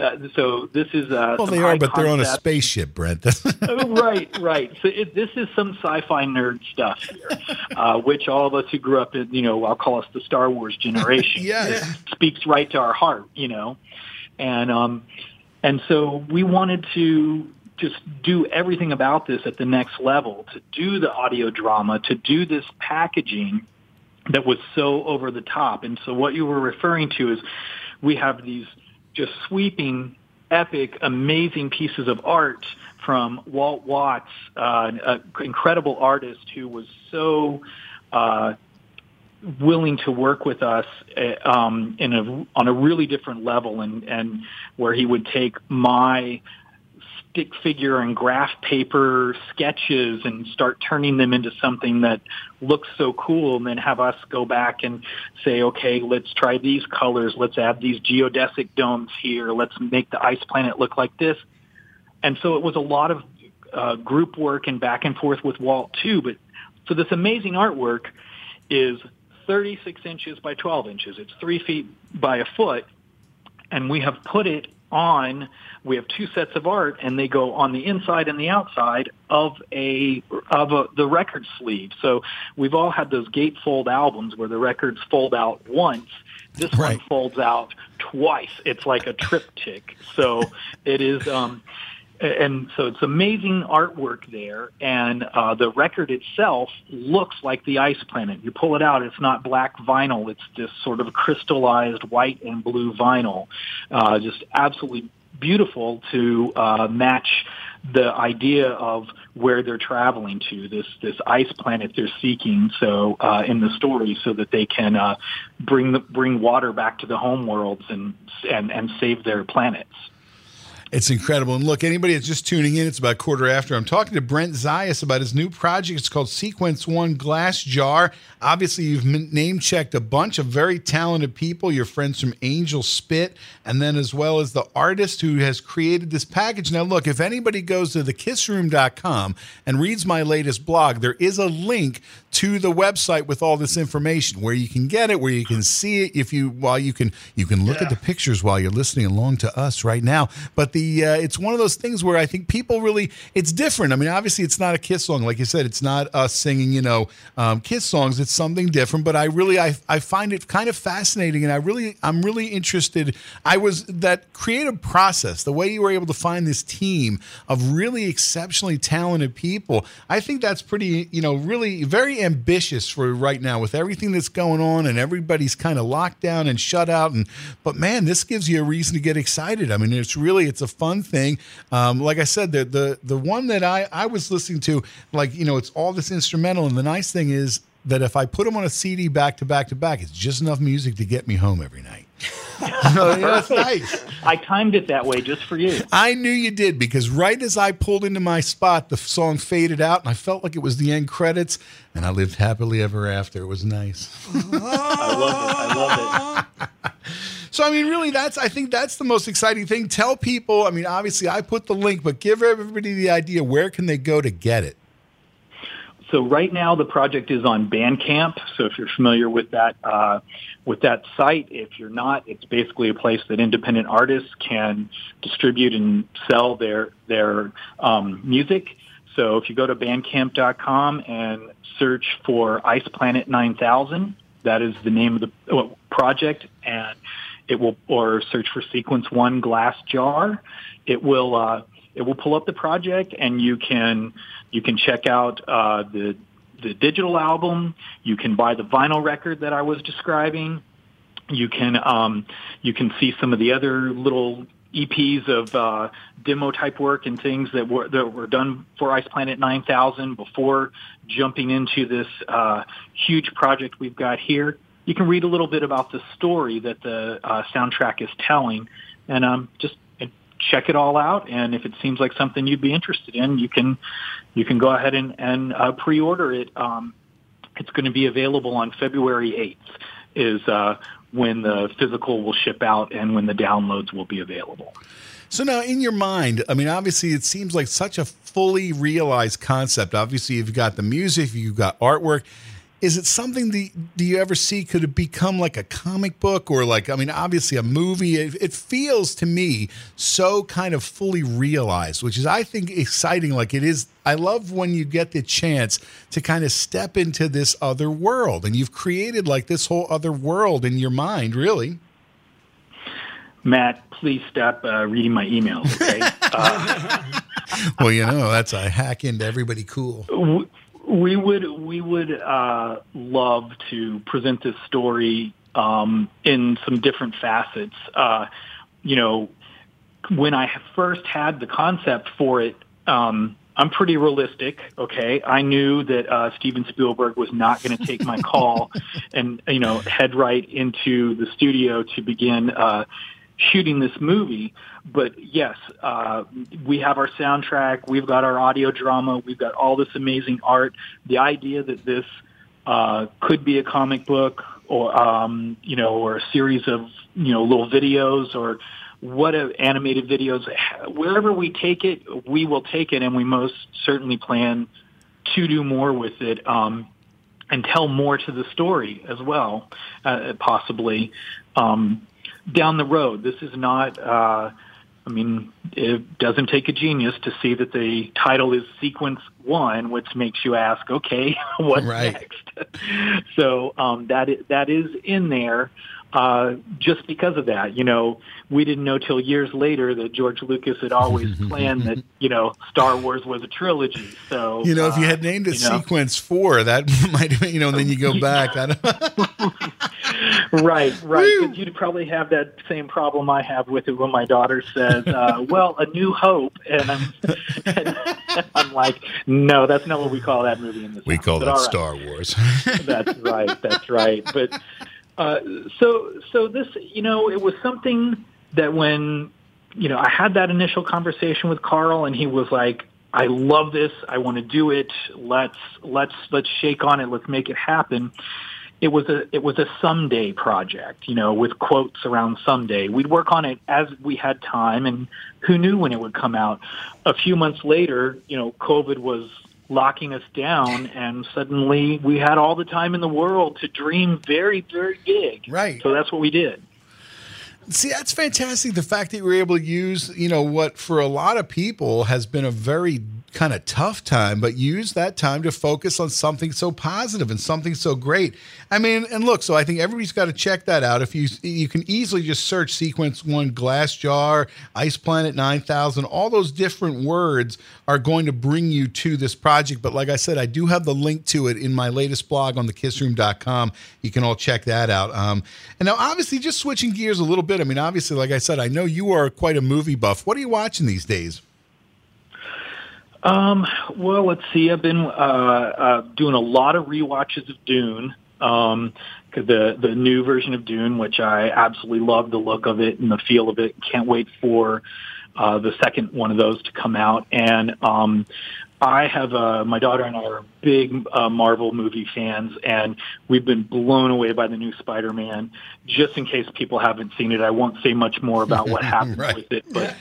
uh, so this is, uh, Well, they are, but they're on a spaceship, Brent. Oh, right, right. So it, this is some sci-fi nerd stuff here, uh, which all of us who grew up in, you know, I'll call us the Star Wars generation, Yes. speaks right to our heart, you know, and um, and so we wanted to just do everything about this at the next level, to do the audio drama, to do this packaging that was so over the top. And so what you were referring to is we have these just sweeping, epic, amazing pieces of art from Walt Watts, uh, an incredible artist who was so uh, willing to work with us uh, um, in a on a really different level, and and where he would take my stick figure and graph paper sketches and start turning them into something that looks so cool and then have us go back and say, okay, let's try these colors. Let's add these geodesic domes here. Let's make the ice planet look like this. And so it was a lot of uh, group work and back and forth with Walt too. But so this amazing artwork is 36 inches by 12 inches. It's three feet by a foot. And we have put it on, we have two sets of art and they go on the inside and the outside of a, of a, the record sleeve. So we've all had those gatefold albums where the records fold out once. This one folds out twice. It's like a triptych. So it is, um, and so it's amazing artwork there and uh, the record itself looks like the ice planet. You pull it out it's not black vinyl it's this sort of crystallized white and blue vinyl. Uh, just absolutely beautiful to uh, match the idea of where they're traveling to this this ice planet they're seeking so uh, in the story so that they can uh, bring the, bring water back to the home worlds and and and save their planets It's incredible. And look, anybody that's just tuning in, it's about quarter after. I'm talking to Brent Zayas about his new project. It's called Sequence One Glass Jar. Obviously, you've name checked a bunch of very talented people, your friends from Angelspit, and then as well as the artist who has created this package. Now, look, if anybody goes to thekissroom.com and reads my latest blog, there is a link to the website with all this information where you can get it, where you can see it. If you while you can you can look at the pictures while you're listening along to us right now. But the uh, it's one of those things where I think people really it's different. I mean, obviously it's not a Kiss song, like you said. It's not us singing, you know, um, Kiss songs. It's something different. But I really I I find it kind of fascinating, and I really I'm really interested. I was that creative process, the way you were able to find this team of really exceptionally talented people. I think that's pretty, you know, really very ambitious for right now with everything that's going on and everybody's kind of locked down and shut out. And but man, this gives you a reason to get excited. I mean, it's really it's a fun thing. Um, like I said, the the the one that I I was listening to, like you know, it's all this instrumental, and the nice thing is that if I put them on a CD back to back to back, it's just enough music to get me home every night. no, yeah, it's nice. I timed it that way just for you. I knew you did because right as I pulled into my spot, the song faded out, and I felt like it was the end credits, and I lived happily ever after. It was nice. I love it. I love it. So I mean, really, that's I think that's the most exciting thing. Tell people. I mean, obviously, I put the link, but give everybody the idea. Where can they go to get it? So right now the project is on Bandcamp. So if you're familiar with that uh, with that site, if you're not, it's basically a place that independent artists can distribute and sell their their um, music. So if you go to Bandcamp.com and search for Ice Planet 9000, that is the name of the uh, project, and it will or search for Sequence One Glass Jar. It will uh, it will pull up the project, and you can you can check out uh, the the digital album. You can buy the vinyl record that I was describing. You can um, you can see some of the other little EPs of uh, demo type work and things that were that were done for Ice Planet 9000 before jumping into this uh, huge project we've got here. You can read a little bit about the story that the uh, soundtrack is telling, and um, just check it all out. And if it seems like something you'd be interested in, you can you can go ahead and, and uh, pre-order it. Um, it's going to be available on February 8th. Is uh, when the physical will ship out and when the downloads will be available. So now, in your mind, I mean, obviously, it seems like such a fully realized concept. Obviously, you've got the music, you've got artwork. Is it something that do you ever see could it become like a comic book or like I mean obviously a movie it, it feels to me so kind of fully realized which is I think exciting like it is I love when you get the chance to kind of step into this other world and you've created like this whole other world in your mind really Matt, please stop uh, reading my emails. Okay. uh, well you know that's a hack into everybody cool w- we would we would uh, love to present this story um, in some different facets. Uh, you know, when I first had the concept for it, um, I'm pretty realistic. Okay, I knew that uh, Steven Spielberg was not going to take my call and you know head right into the studio to begin uh, shooting this movie. But yes, uh, we have our soundtrack, we've got our audio drama, we've got all this amazing art. The idea that this uh, could be a comic book or um, you know or a series of you know little videos or what a animated videos wherever we take it we will take it and we most certainly plan to do more with it um, and tell more to the story as well uh, possibly um, down the road this is not uh, I mean, it doesn't take a genius to see that the title is Sequence One, which makes you ask, okay, what's Right. next? so um, that is, that is in there uh, just because of that. You know, we didn't know till years later that George Lucas had always planned that you know Star Wars was a trilogy. So You know, if you uh, had named it you know. Sequence Four, that might have, you know, and then you go back. Right, right. You'd probably have that same problem I have with it when my daughter says, uh, "Well, A New Hope," and I'm, and I'm like, "No, that's not what we call that movie in this." we house." call But that right. Star Wars. that's right. That's right. But uh, so so this, you know, it was something that when you know I had that initial conversation with Carl, and he was like, "I love this. I want to do it. Let's let's let's shake on it. Let's make it happen." It was a it was a someday project, you know, with quotes around someday. We'd work on it as we had time, and who knew when it would come out. A few months later, you know, COVID was locking us down and suddenly we had all the time in the world to dream very very big right so that's what we did See, that's fantastic. The fact that you were able to use, you know, what for a lot of people has been a very kind of tough time, but use that time to focus on something so positive and something so great. I mean, and look, so I think everybody's got to check that out. If you you can easily just search sequence one glass jar, ice planet 9000, all those different words are going to bring you to this project. But like I said, I do have the link to it in my latest blog on thekissroom.com. You can all check that out. Um, and now, obviously, just switching gears a little bit. I mean, obviously, like I said, I know you are quite a movie buff. What are you watching these days? Um well let's see i've been uh uh doing a lot of rewatches of dune um 'cause the the new version of dune which i absolutely love the look of it and the feel of it can't wait for uh the second one of those to come out and um I have uh, my daughter and I are big uh, Marvel movie fans, and we've been blown away by the new Spider-Man. Just in case people haven't seen it, I won't say much more about what happens Right. with it. But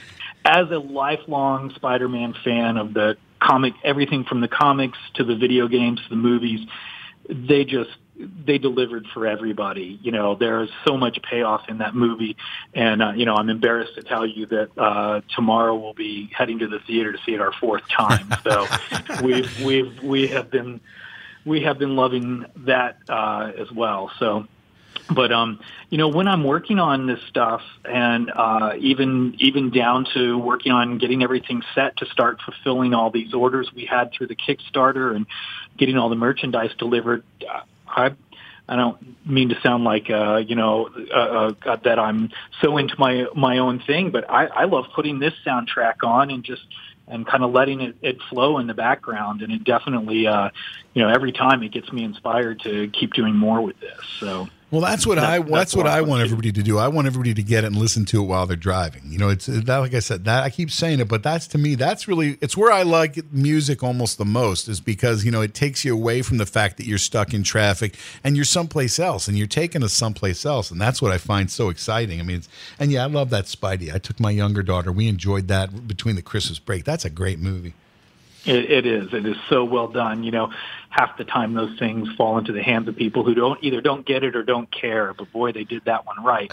as a lifelong Spider-Man fan of the comic, everything from the comics to the video games to the movies, they just they delivered for everybody. You know, there is so much payoff in that movie, and uh, you know, I'm embarrassed to tell you that uh, tomorrow we'll be heading to the theater to see it our fourth time. So we've we've we have been we have been loving that uh, as well. So but um you know when i'm working on this stuff and uh even even down to working on getting everything set to start fulfilling all these orders we had through the kickstarter and getting all the merchandise delivered uh, i I don't mean to sound like uh, you know uh, uh, that I'm so into my my own thing, but I, I love putting this soundtrack on and just and kind of letting it, it flow in the background, and it definitely uh, you know every time it gets me inspired to keep doing more with this. So Well, that's what I that's, that's what what I want everybody to do. I want everybody to get it and listen to it while they're driving. You know, it's uh, that like I said, that I keep saying it, but that's to me that's really it's where I like music almost the most is because, you know, it takes you away from the fact that you're stuck in traffic and you're someplace else and you're taking us someplace else and that's what I find so exciting. I mean, it's, and yeah, I love that Spidey. I took my younger daughter. We enjoyed that between the Christmas break. That's a great movie. It, it is. It is so well done. You know, half the time those things fall into the hands of people who don't either don't get it or don't care. But boy, they did that one right.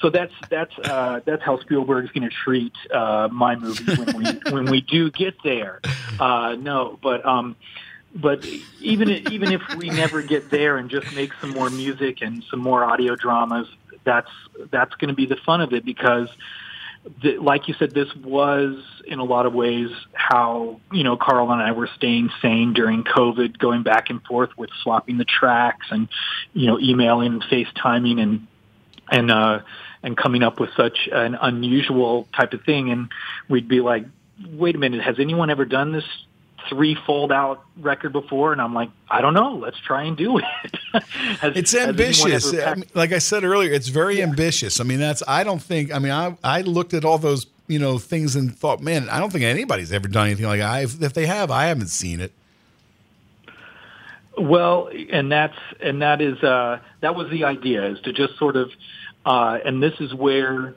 So that's that's uh, that's how Spielberg's going to treat uh, my movie when we when we do get there. Uh, no, but um, but even even if we never get there and just make some more music and some more audio dramas, that's that's going to be the fun of it because the, like you said, this was in a lot of ways how you know Carl and I were staying sane during COVID, going back and forth with swapping the tracks and you know emailing, and FaceTiming, and and uh, and coming up with such an unusual type of thing. And we'd be like wait a minute, has anyone ever done this three fold out record before? And I'm like, I don't know. Let's try and do it. Has- It's ambitious. I mean, like I said earlier, it's very ambitious. I mean, that's I don't think. I mean, I I looked at all those you know things and thought, man, I don't think anybody's ever done anything like I. If they have, I haven't seen it. Well, and that's and that is uh, that was the idea is to just sort of, uh, and this is where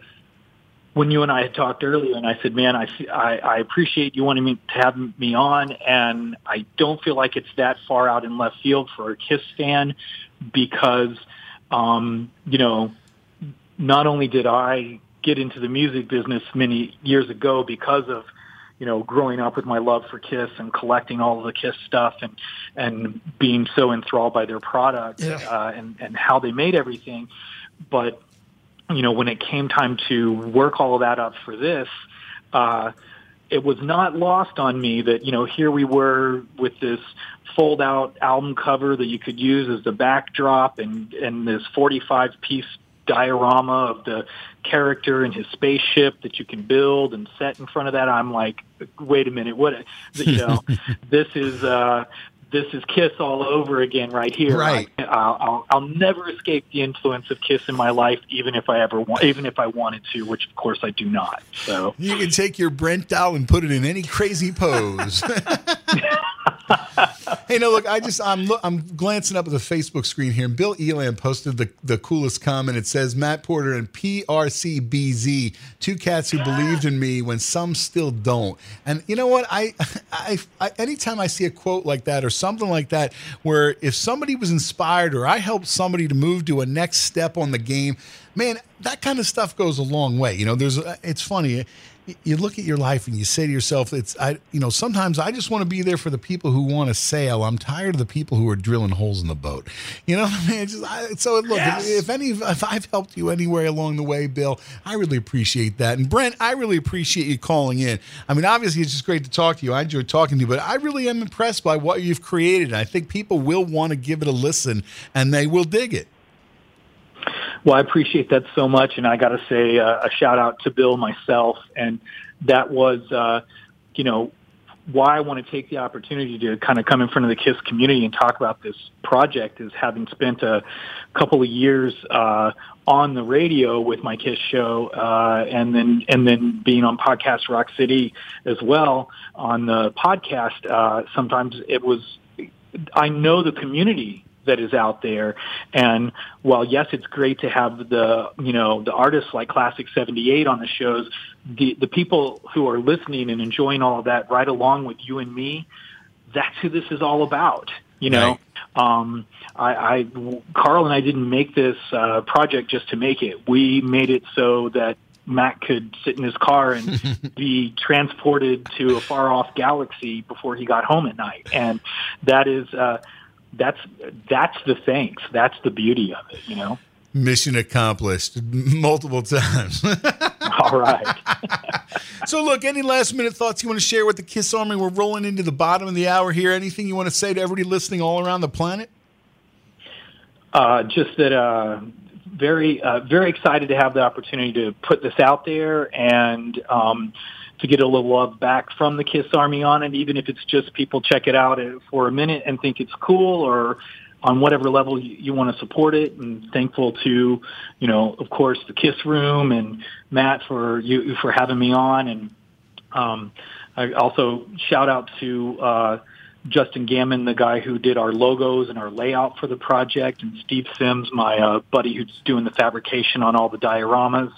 when you and I had talked earlier, and I said, man, I, I I appreciate you wanting me to have me on, and I don't feel like it's that far out in left field for a Kiss fan because, um, you know, not only did I get into the music business many years ago because of you know, growing up with my love for Kiss and collecting all of the Kiss stuff and and being so enthralled by their product Yeah. uh, and and how they made everything. But you know, when it came time to work all of that up for this, uh, it was not lost on me that you know here we were with this fold out album cover that you could use as the backdrop and and this 45 piece diorama of the character and his spaceship that you can build and set in front of that. I'm like wait a minute what you know this is uh this is Kiss all over again right here. Right. I, I'll, I'll, I'll never escape the influence of Kiss in my life, even if I ever want, even if I wanted to, which of course I do not. So You can take your Brent doll and put it in any crazy pose. hey, no, look, I just I'm look, I'm glancing up at the Facebook screen here, and Bill Elam posted the the coolest comment. It says Matt Porter and PRCBZ, two cats who believed in me when some still don't. And you know what? I, I, I anytime I see a quote like that or something like that, where if somebody was inspired or I helped somebody to move to a next step on the game, man, that kind of stuff goes a long way. You know, there's uh, it's funny you look at your life and you say to yourself, "It's I." You know, sometimes I just want to be there for the people who want to sail. I'm tired of the people who are drilling holes in the boat. You know, what I mean, just, I, so look, Yes. if, if any, if I've helped you anywhere along the way, Bill, I really appreciate that. And Brent, I really appreciate you calling in. I mean, obviously, it's just great to talk to you. I enjoy talking to you, but I really am impressed by what you've created. I think people will want to give it a listen, and they will dig it. Well, I appreciate that so much, and I got to say uh, a shout out to Bill myself, and that was, uh, you know, why I want to take the opportunity to kind of come in front of the KISS community and talk about this project is having spent a couple of years uh, on the radio with my KISS show, uh, and then and then being on podcast Rock City as well on the podcast. Uh, sometimes it was I know the community that is out there. And while yes it's great to have the you know the artists like Klassik 78 on the shows the the people who are listening and enjoying all of that right along with you and me that's who this is all about you know? Um I, I carl and i didn't make this uh project just to make it. We made it so that Matt could sit in his car and be transported to a far off galaxy before he got home at night. And that is, uh, that's, that's the thanks. That's the beauty of it, you know? Mission accomplished multiple times. All right. so, look, any last minute thoughts you want to share with the Kiss Army? We're rolling into the bottom of the hour here. Anything you want to say to everybody listening all around the planet? Uh, just that, uh, very, uh, very excited to have the opportunity to put this out there and, um, to get a little love back from the Kiss Army on it, even if it's just people check it out for a minute and think it's cool or on whatever level you, you want to support it and thankful to, you know, of course the Kiss Room and Matt for you, for having me on. And, um, I also shout out to, uh, Justin Gammon, the guy who did our logos and our layout for the project, and Steve Sims, my uh, buddy who's doing the fabrication on all the dioramas.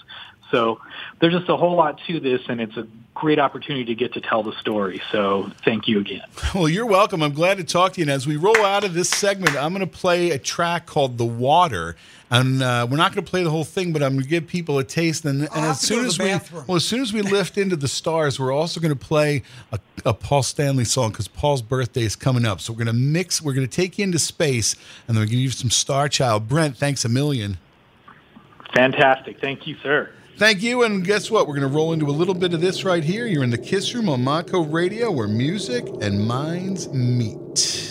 So there's just a whole lot to this, and it's a great opportunity to get to tell the story. So thank you again. Well, you're welcome. I'm glad to talk to you. And as we roll out of this segment, I'm going to play a track called "The Water." And uh, we're not going to play the whole thing, but I'm going to give people a taste. And, and as soon as we bathroom. well, as soon as we lift into the stars, we're also going to play a, a Paul Stanley song because Paul's birthday is coming up. So we're going to mix. We're going to take you into space, and then we're going to give you some Star Child. Brent, thanks a million. Fantastic. Thank you, sir. Thank you. And guess what? We're going to roll into a little bit of this right here. You're in the Kiss Room on Montco Radio, where music and minds meet.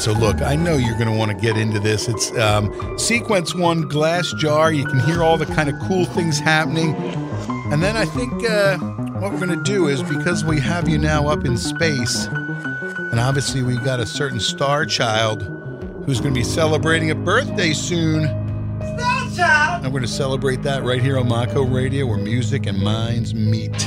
So look, I know you're going to want to get into this. It's um, Sequence One Glass Jar. You can hear all the kind of cool things happening. And then I think uh, what we're going to do is because we have you now up in space, and obviously we've got a certain star child who's going to be celebrating a birthday soon. Star Child. And we're going to celebrate that right here on Montco Radio where music and minds meet.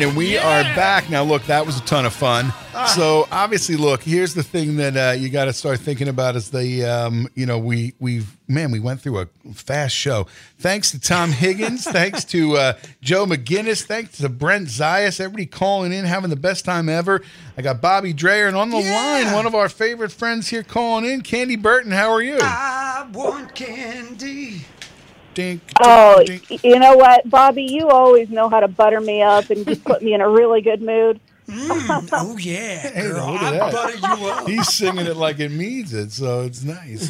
And we are back now. Look, that was a ton of fun. So obviously, look, here's the thing that uh, you got to start thinking about is the, um, you know, we we've man, we went through a fast show. Thanks to Tom Higgins, thanks to uh, Joe McGinnis, thanks to Brent Zayas, everybody calling in, having the best time ever. I got Bobby Dreyer, and on the line, one of our favorite friends here calling in, Candy Burton. How are you? Candy. Dink, Oh, y- you know what, Bobby? You always know how to butter me up and just put me in a really good mood. oh yeah, Hey, look at that. He's singing it like it means it, so it's nice.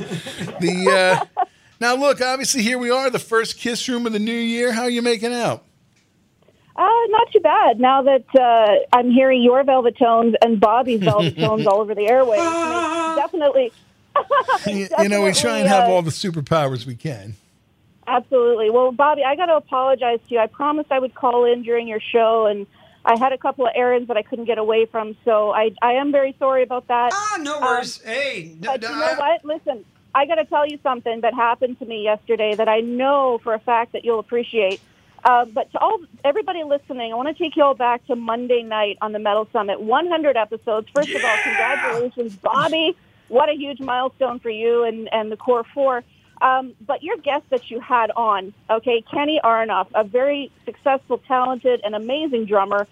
The uh, now look, obviously here we are, the first kiss room of the new year. How are you making out? Uh, not too bad. Now that uh, I'm hearing your velvet tones and Bobby's velvet tones all over the airwaves, makes- definitely, You, you know, we try and have uh, all the superpowers we can. Absolutely. Well, Bobby, I got to apologize to you. I promised I would call in during your show, and I had a couple of errands that I couldn't get away from, so I I am very sorry about that. Ah, no worries. hey, no, But you know what? Listen, I got to tell you something that happened to me yesterday that I know for a fact that you'll appreciate. Uh, but to all everybody listening, I want to take you all back to Monday night on the Metal Summit. 100 episodes. First of all, congratulations, Bobby. What a huge milestone for you and, and the Core Four. Um, but your guest that you had on, okay, Kenny Aronoff, a very successful, talented, and amazing drummer.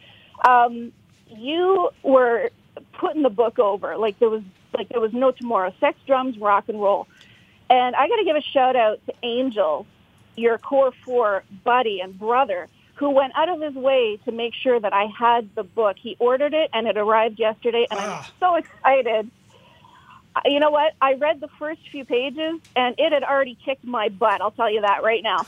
Um, you were putting the book over like there was like there was no tomorrow. Sex, drums, rock and roll. And I got to give a shout out to Angel, your core four buddy and brother, who went out of his way to make sure that I had the book. He ordered it and it arrived yesterday, and I'm so excited. You know what? I read the first few pages, and it had already kicked my butt. I'll tell you that right now.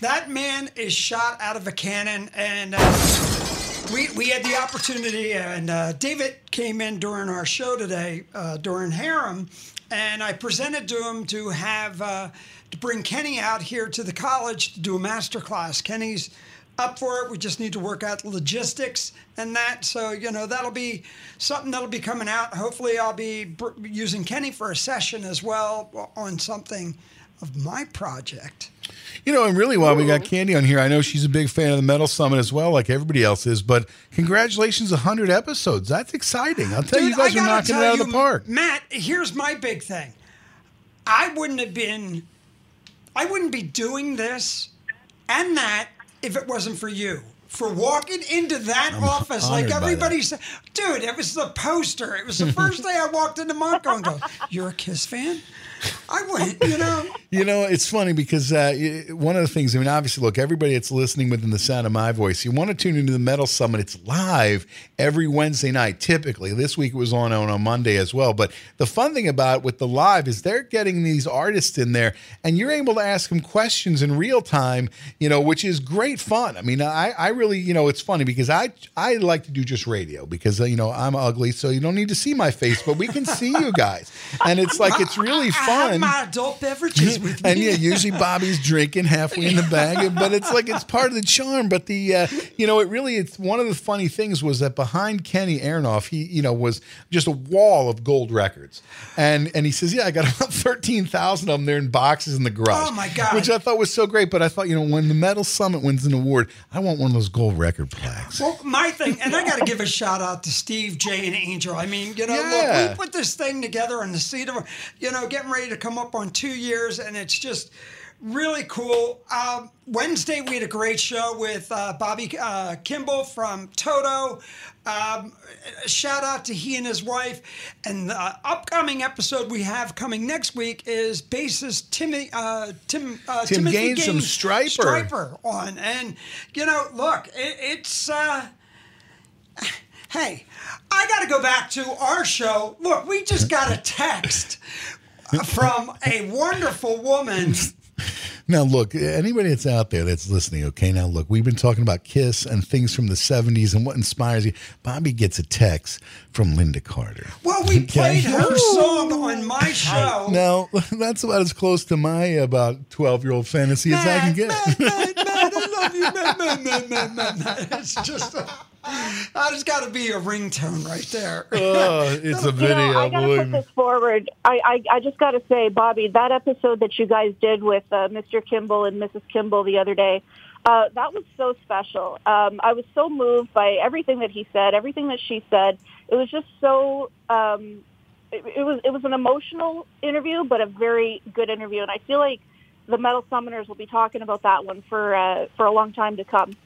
That man is shot out of a cannon, and uh, we we had the opportunity. And uh, David came in during our show today uh, during Harem, and I presented to him to have uh, to bring Kenny out here to the college to do a master class. Kenny's up for it. We just need to work out the logistics and that. So you know that'll be something that'll be coming out. Hopefully, I'll be br- using Kenny for a session as well on something of my project. You know, and really, while we got Candy on here, I know she's a big fan of the Metal Summit as well, like everybody else is. But congratulations, 100 episodes. That's exciting. I'll tell you, you guys are knocking it out of the park. Matt, here's my big thing. I wouldn't have been, I wouldn't be doing this and that if it wasn't for you. For walking into that office, like everybody said, dude, it was the poster. It was the first day I walked into Montco and go, "You're a Kiss fan." I went, you know. You know, it's funny because uh, one of the things, I mean, obviously, look, everybody that's listening within the sound of my voice, you want to tune into the Metal Summit. It's live every Wednesday night, typically. This week it was on on a Monday as well. But the fun thing about it with the live is they're getting these artists in there and you're able to ask them questions in real time, you know, which is great fun. I mean, I, I really, you know, it's funny because I, I like to do just radio because, uh, you know, I'm ugly, so you don't need to see my face, but we can see you guys. And it's like, it's really I have my adult beverages with me. And yeah, usually Bobby's drinking halfway in the bag, but it's like it's part of the charm. But the uh, you know, it really it's one of the funny things was that behind Kenny Aronoff, he you know was just a wall of gold records, and and he says, yeah, I got about thirteen thousand of them there in boxes in the garage. Oh, my God. Which I thought was so great. But I thought you know when the Metal Summit wins an award, I want one of those gold record plaques. Well, my thing, and I got to give a shout out to Steve, Jay, and Angel. I mean, you know, Yeah. look, we put this thing together in the seat of, you know, getting ready to come up on two years, and it's just really cool. Um, Wednesday, we had a great show with uh, Bobby uh, Kimball from Toto. Um, shout out to he and his wife. And the upcoming episode we have coming next week is bassist Timmy, uh, Tim, uh, Tim Timothy Gaines from Stryper. Stryper on. And, you know, look, it, it's. Uh, hey, I got to go back to our show. Look, we just got a text from a wonderful woman. Now, look, anybody that's out there that's listening, okay, now look, we've been talking about Kiss and things from the 70s and what inspires you. Bobby gets a text from Lynda Carter. Well, we Okay. played her song on my show. Now, that's about as close to my about 12 year old fantasy as I can get. I love you, man, man, man, man, man, man. It's just, uh, that's got to be a ringtone right there. Oh, it's a You video. know, I got to believe put me. this forward. I, I, I just got to say, Bobby, that episode that you guys did with uh, Mr. Kimball and Mrs. Kimball the other day, uh, that was so special. Um, I was so moved by everything that he said, everything that she said. It was just so. Um, it, it was it was an emotional interview, but a very good interview, and I feel like the Metal Summoners will be talking about that one for uh, for a long time to come.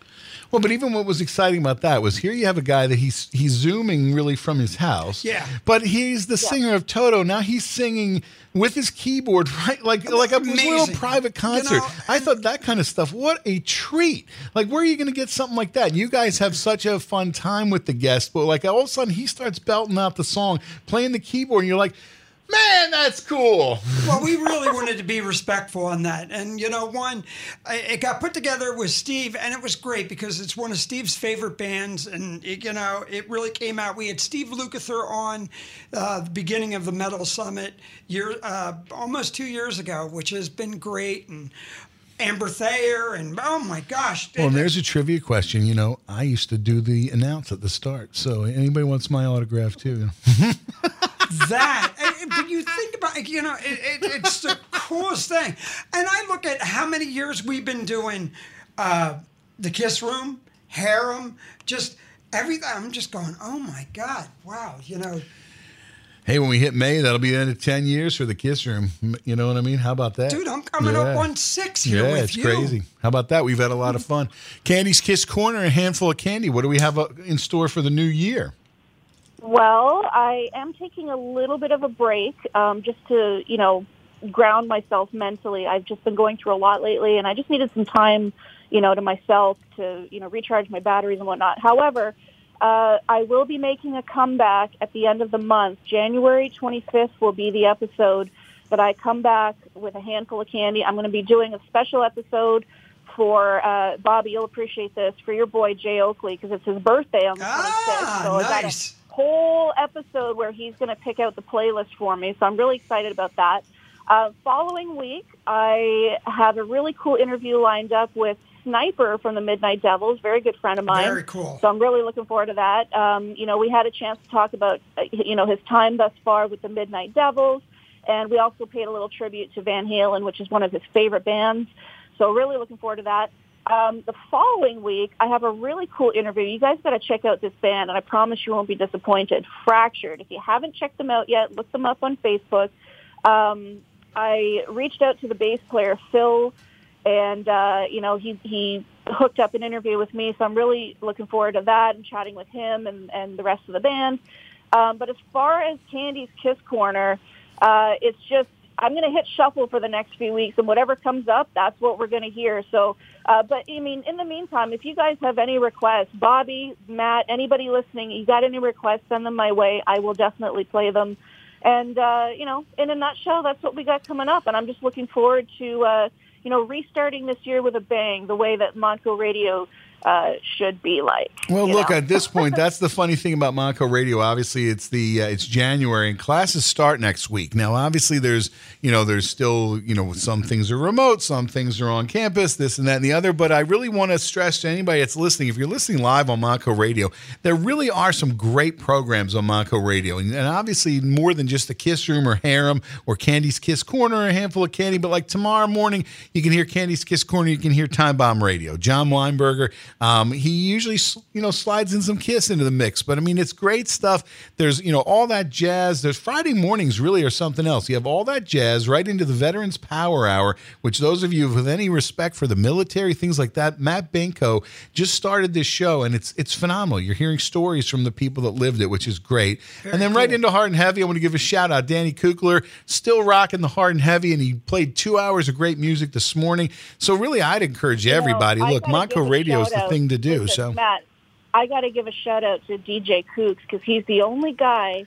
Well, but even what was exciting about that was here you have a guy that he's he's zooming really from his house. Yeah. But he's the singer of Toto. Now he's singing with his keyboard, right? Like like a little Amazing. private concert. know, I thought that kind of stuff. What a treat! Like where are you going to get something like that? You guys have such a fun time with the guest, but like all of a sudden he starts belting out the song, playing the keyboard, and you're like. Man, that's cool. well, we really wanted to be respectful on that. And, you know, one, it got put together with Steve, and it was great because it's one of Steve's favorite bands. And, it, you know, it really came out. We had Steve Lukather on uh, the beginning of the Metal Summit year, uh, almost two years ago, which has been great. And Amber Thayer, and oh my gosh. Well, and there's a trivia question. You know, I used to do the announce at the start. So anybody wants my autograph too? that. And- But you think about, it, you know, it, it, it's the coolest thing. And I look at how many years we've been doing uh, the Kiss Room, Harem, just everything. I'm just going, oh my God, wow, you know. Hey, when we hit May, that'll be the end of 10 years for the Kiss Room. You know what I mean? How about that? Dude, I'm coming up on six here Yeah, with it's you. crazy. How about that? We've had a lot of fun. Candy's Kiss Corner, a handful of candy. What do we have uh, in store for the new year? Well, I am taking a little bit of a break um, just to, you know, ground myself mentally. I've just been going through a lot lately, and I just needed some time, you know, to myself to, you know, recharge my batteries and whatnot. However, Uh, I will be making a comeback at the end of the month. January 25th will be the episode that I come back with a handful of candy. I'm going to be doing a special episode for uh, Bobby. You'll appreciate this for your boy Jay Oakley because it's his birthday on the 26th. so nice. Whole episode where he's going to pick out the playlist for me. So I'm really excited about that. Uh, following week, I have a really cool interview lined up with Sniper from the Midnight Devils, very good friend of mine. Very cool. So I'm really looking forward to that. Um, you know, we had a chance to talk about, uh, you know, his time thus far with the Midnight Devils, and we also paid a little tribute to Van Halen, which is one of his favorite bands. So really looking forward to that. Um, the following week, I have a really cool interview. You guys got to check out this band, and I promise you won't be disappointed. Fractured. If you haven't checked them out yet, look them up on Facebook. Um, I reached out to the bass player Phil, and uh, you know he he hooked up an interview with me. So I'm really looking forward to that and chatting with him and and the rest of the band. Um, but as far as Candy's Kiss Corner, uh, it's just I'm going to hit shuffle for the next few weeks, and whatever comes up, that's what we're going to hear. So, uh, but I mean, in the meantime, if you guys have any requests, Bobby, Matt, anybody listening, you got any requests, send them my way. I will definitely play them. And uh, you know, in a nutshell, that's what we got coming up, and I'm just looking forward to uh, you know restarting this year with a bang, the way that Montco Radio uh, should be like. Well, look know? at this point. That's the funny thing about Montco Radio. Obviously, it's the uh, it's January and classes start next week. Now, obviously, there's you know there's still you know some things are remote, some things are on campus, this and that and the other. But I really want to stress to anybody that's listening, if you're listening live on Montco Radio, there really are some great programs on Montco Radio, and, and obviously more than just the Kiss Room or Harem or Candy's Kiss Corner, or a handful of candy. But like tomorrow morning, you can hear Candy's Kiss Corner, you can hear Time Bomb Radio. John Weinberger, um, he usually you know slides in some Kiss into the mix, but I mean it's great stuff. There's you know all that jazz. There's Friday mornings really are something else. You have all that jazz right into the Veterans Power Hour, which those of you with any respect for the military, things like that, Matt Benko just started this show, and it's it's phenomenal. You're hearing stories from the people that lived it, which is great. and then right into Hard and Heavy, I want to give a shout out. Danny Kukler still rocking the Hard and Heavy, and he played two hours of great music this morning. So really, I'd encourage everybody. I Look, gotta Montco Radio is the shout-out. thing to do. Listen, so. Matt, I got to give a shout out to DJ Kooks because he's the only guy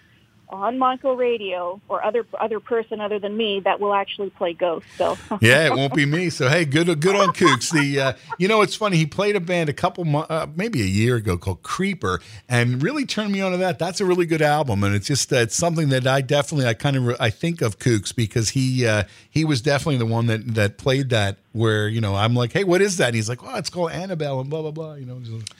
on Montco Radio or other other person other than me that will actually play Ghost. So yeah, it won't be me. So hey, good good on Kooks. The uh, you know it's funny. He played a band a couple uh, maybe a year ago called Creeper, and really turned me on to that. That's a really good album, and it's just uh, it's something that I definitely I kind of re- I think of Kooks because he uh, he was definitely the one that that played that. Where you know I'm like, hey, what is that? And he's like, oh, it's called Annabelle and blah blah blah. You know. just-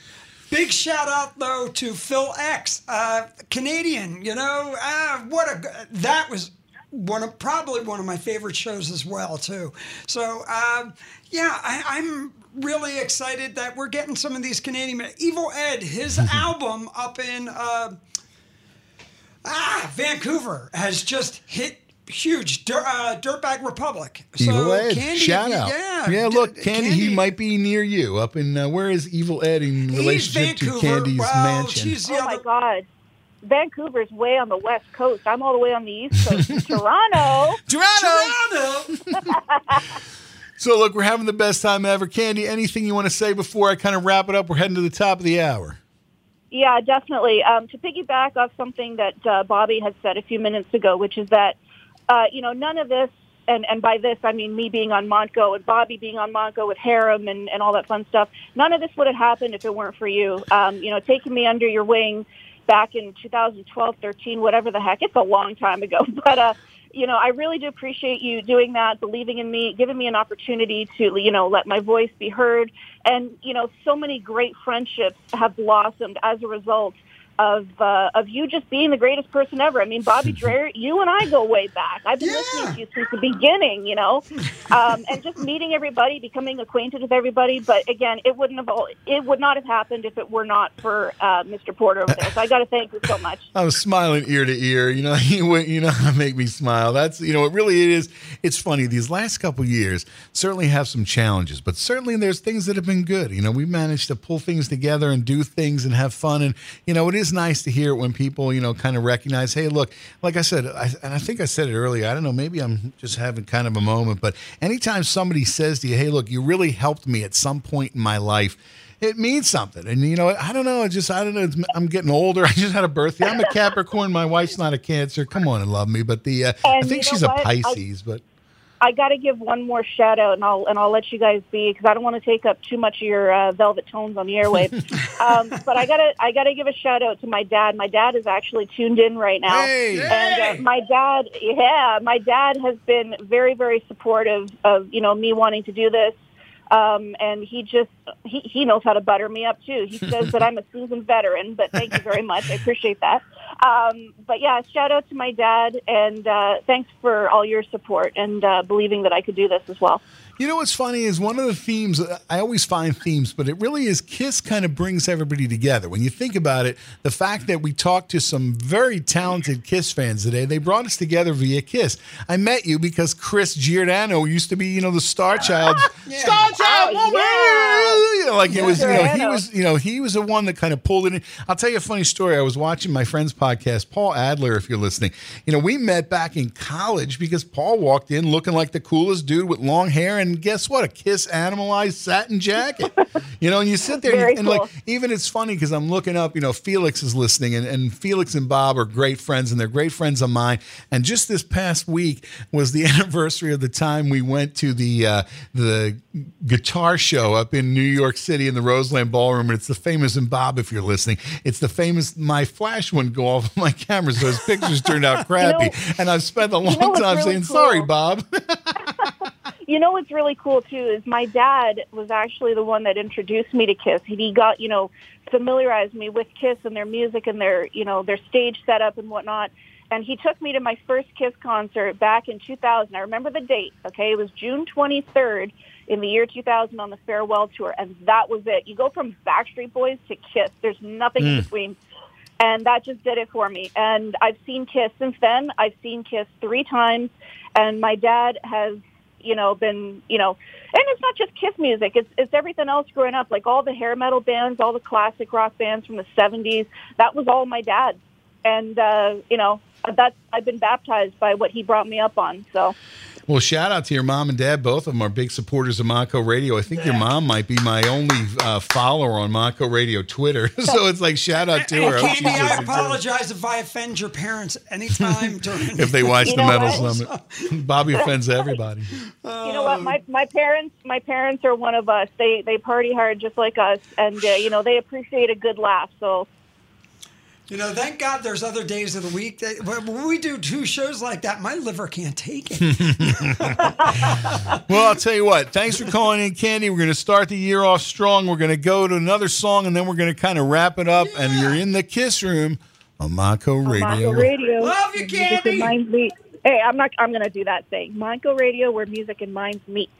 Big shout out though to Phil X, uh, Canadian. You know, uh, what a that was one of probably one of my favorite shows as well too. So um, yeah, I, I'm really excited that we're getting some of these Canadian. Evil Ed, his album up in uh, ah Vancouver has just hit huge. Dir- uh, Dirtbag Republic. So Evil Ed, Candy, shout out. Yeah, yeah. d- Look, Candy, he might be near you up in uh, where is Evil Ed in He's relationship to Candy's Well, mansion? she's the oh my other- God. Vancouver's way on the west coast. I'm all the way on the east coast. Toronto. Toronto. So look, we're having the best time ever. Candy, anything you want to say before I kind of wrap it up? We're heading to the top of the hour. Yeah, definitely. Um, to piggyback off something that uh, Bobby had said a few minutes ago, which is that, uh, you know, none of this, and, and by this I mean me being on Montco and Bobby being on Montco with Harem and, and all that fun stuff, none of this would have happened if it weren't for you. Um, you know, taking me under your wing back in 2012, 13, whatever the heck. It's a long time ago. But, uh, you know, I really do appreciate you doing that, believing in me, giving me an opportunity to, you know, let my voice be heard. And, you know, so many great friendships have blossomed as a result of uh, of you just being the greatest person ever. I mean, Bobby Dreyer, you and I go way back. I've been listening to you since the beginning, you know, um, and just meeting everybody, becoming acquainted with everybody. But again, it wouldn't have all, it would not have happened if it were not for uh, Mr. Porter over there. So I got to thank you so much. I was smiling ear to ear. You know, you went- you know, make me smile. That's you know, it really is. It's funny. These last couple years certainly have some challenges, but certainly there's things that have been good. You know, we managed to pull things together and do things and have fun. And you know, it is nice to hear it when people you know kind of recognize, hey, look, like I said, I, and I think I said it earlier. I don't know, maybe I'm just having kind of a moment, but anytime somebody says to you, hey, look, you really helped me at some point in my life it means something. And you know, I don't know. It just I don't know. It's, I'm getting older. I just had a birthday. I'm a Capricorn. My wife's not a Cancer. Come on and love me. But the uh, I think you she's know a what? I- Pisces. but I got to give one more shout out, and I'll and I'll let you guys be because I don't want to take up too much of your uh, velvet tones on the airwaves. um, but I gotta I gotta give a shout out to my dad. My dad is actually tuned in right now, Hey! and uh, my dad, yeah, my dad has been very very supportive of you know me wanting to do this. Um, and he just he, he knows how to butter me up too. He says that I'm a seasoned veteran, but thank you very much. I appreciate that. Um, but yeah, shout out to my dad, and uh, thanks for all your support and uh, believing that I could do this as well. You know what's funny is one of the themes, I always find themes, but it really is Kiss kind of brings everybody together. When you think about it, the fact that we talked to some very talented Kiss fans today, they brought us together via Kiss. I met you because Chris Giordano used to be, you know, the Star Child. Star Child, Oh, you know, like it was, you know, he was, you know, he was the one that kind of pulled it in. I'll tell you a funny story. I was watching my friend's podcast, Paul Adler, if you're listening. You know, we met back in college because Paul walked in looking like the coolest dude with long hair, and guess what? A Kiss animalized satin jacket. you know, and you sit there Very and like even it's funny because I'm looking up, you know, Felix is listening, and, and Felix and Bob are great friends, and they're great friends of mine. And just this past week was the anniversary of the time we went to the uh, the guitar show up in New York City in the Roseland Ballroom, and it's the famous and Bob, if you're listening, it's the famous. My flash wouldn't go off my camera, so his pictures turned out crappy, and I've spent a long know time really saying sorry. Bob. You know what's really cool too is my dad was actually the one that introduced me to Kiss. He got you know familiarized me with Kiss and their music and their you know their stage setup and whatnot. And he took me to my first Kiss concert back in 2000. I remember the date. Okay, it was June 23rd in the year 2000 on the farewell tour, and that was it. You go from Backstreet Boys to Kiss. There's nothing in mm. between. And that just did it for me. And I've seen Kiss since then. I've seen Kiss three times, and my dad has, you know, been, you know, and it's not just Kiss music. It's it's everything else growing up, like all the hair metal bands, all the classic rock bands from the '70s. That was all my dad, and uh, you know, that's I've been baptized by what he brought me up on. So Well, shout out to your mom and dad. Both of them are big supporters of Montco Radio. I think your mom might be my only uh, follower on Montco Radio Twitter. so it's like shout out to her. I hope she's Candy, I listening to it. apologize if I offend your parents anytime during If they watch You the know Metal what? Summit, Bobby offends everybody. you know what? My my parents my parents are one of us. They they party hard just like us, and uh, you know they appreciate a good laugh. So You know, thank God there's other days of the week that when we do two shows like that, my liver can't take it. Well, I'll tell you what. Thanks for calling in, Candy. We're going to start the year off strong. We're going to go to another song, and then we're going to kind of wrap it up. And you're in the Kiss Room on Montco Radio. Montco Radio. Love you, where music Candy. and minds meet. Hey, I'm not. I'm going to do that thing. Montco Radio, where music and minds meet.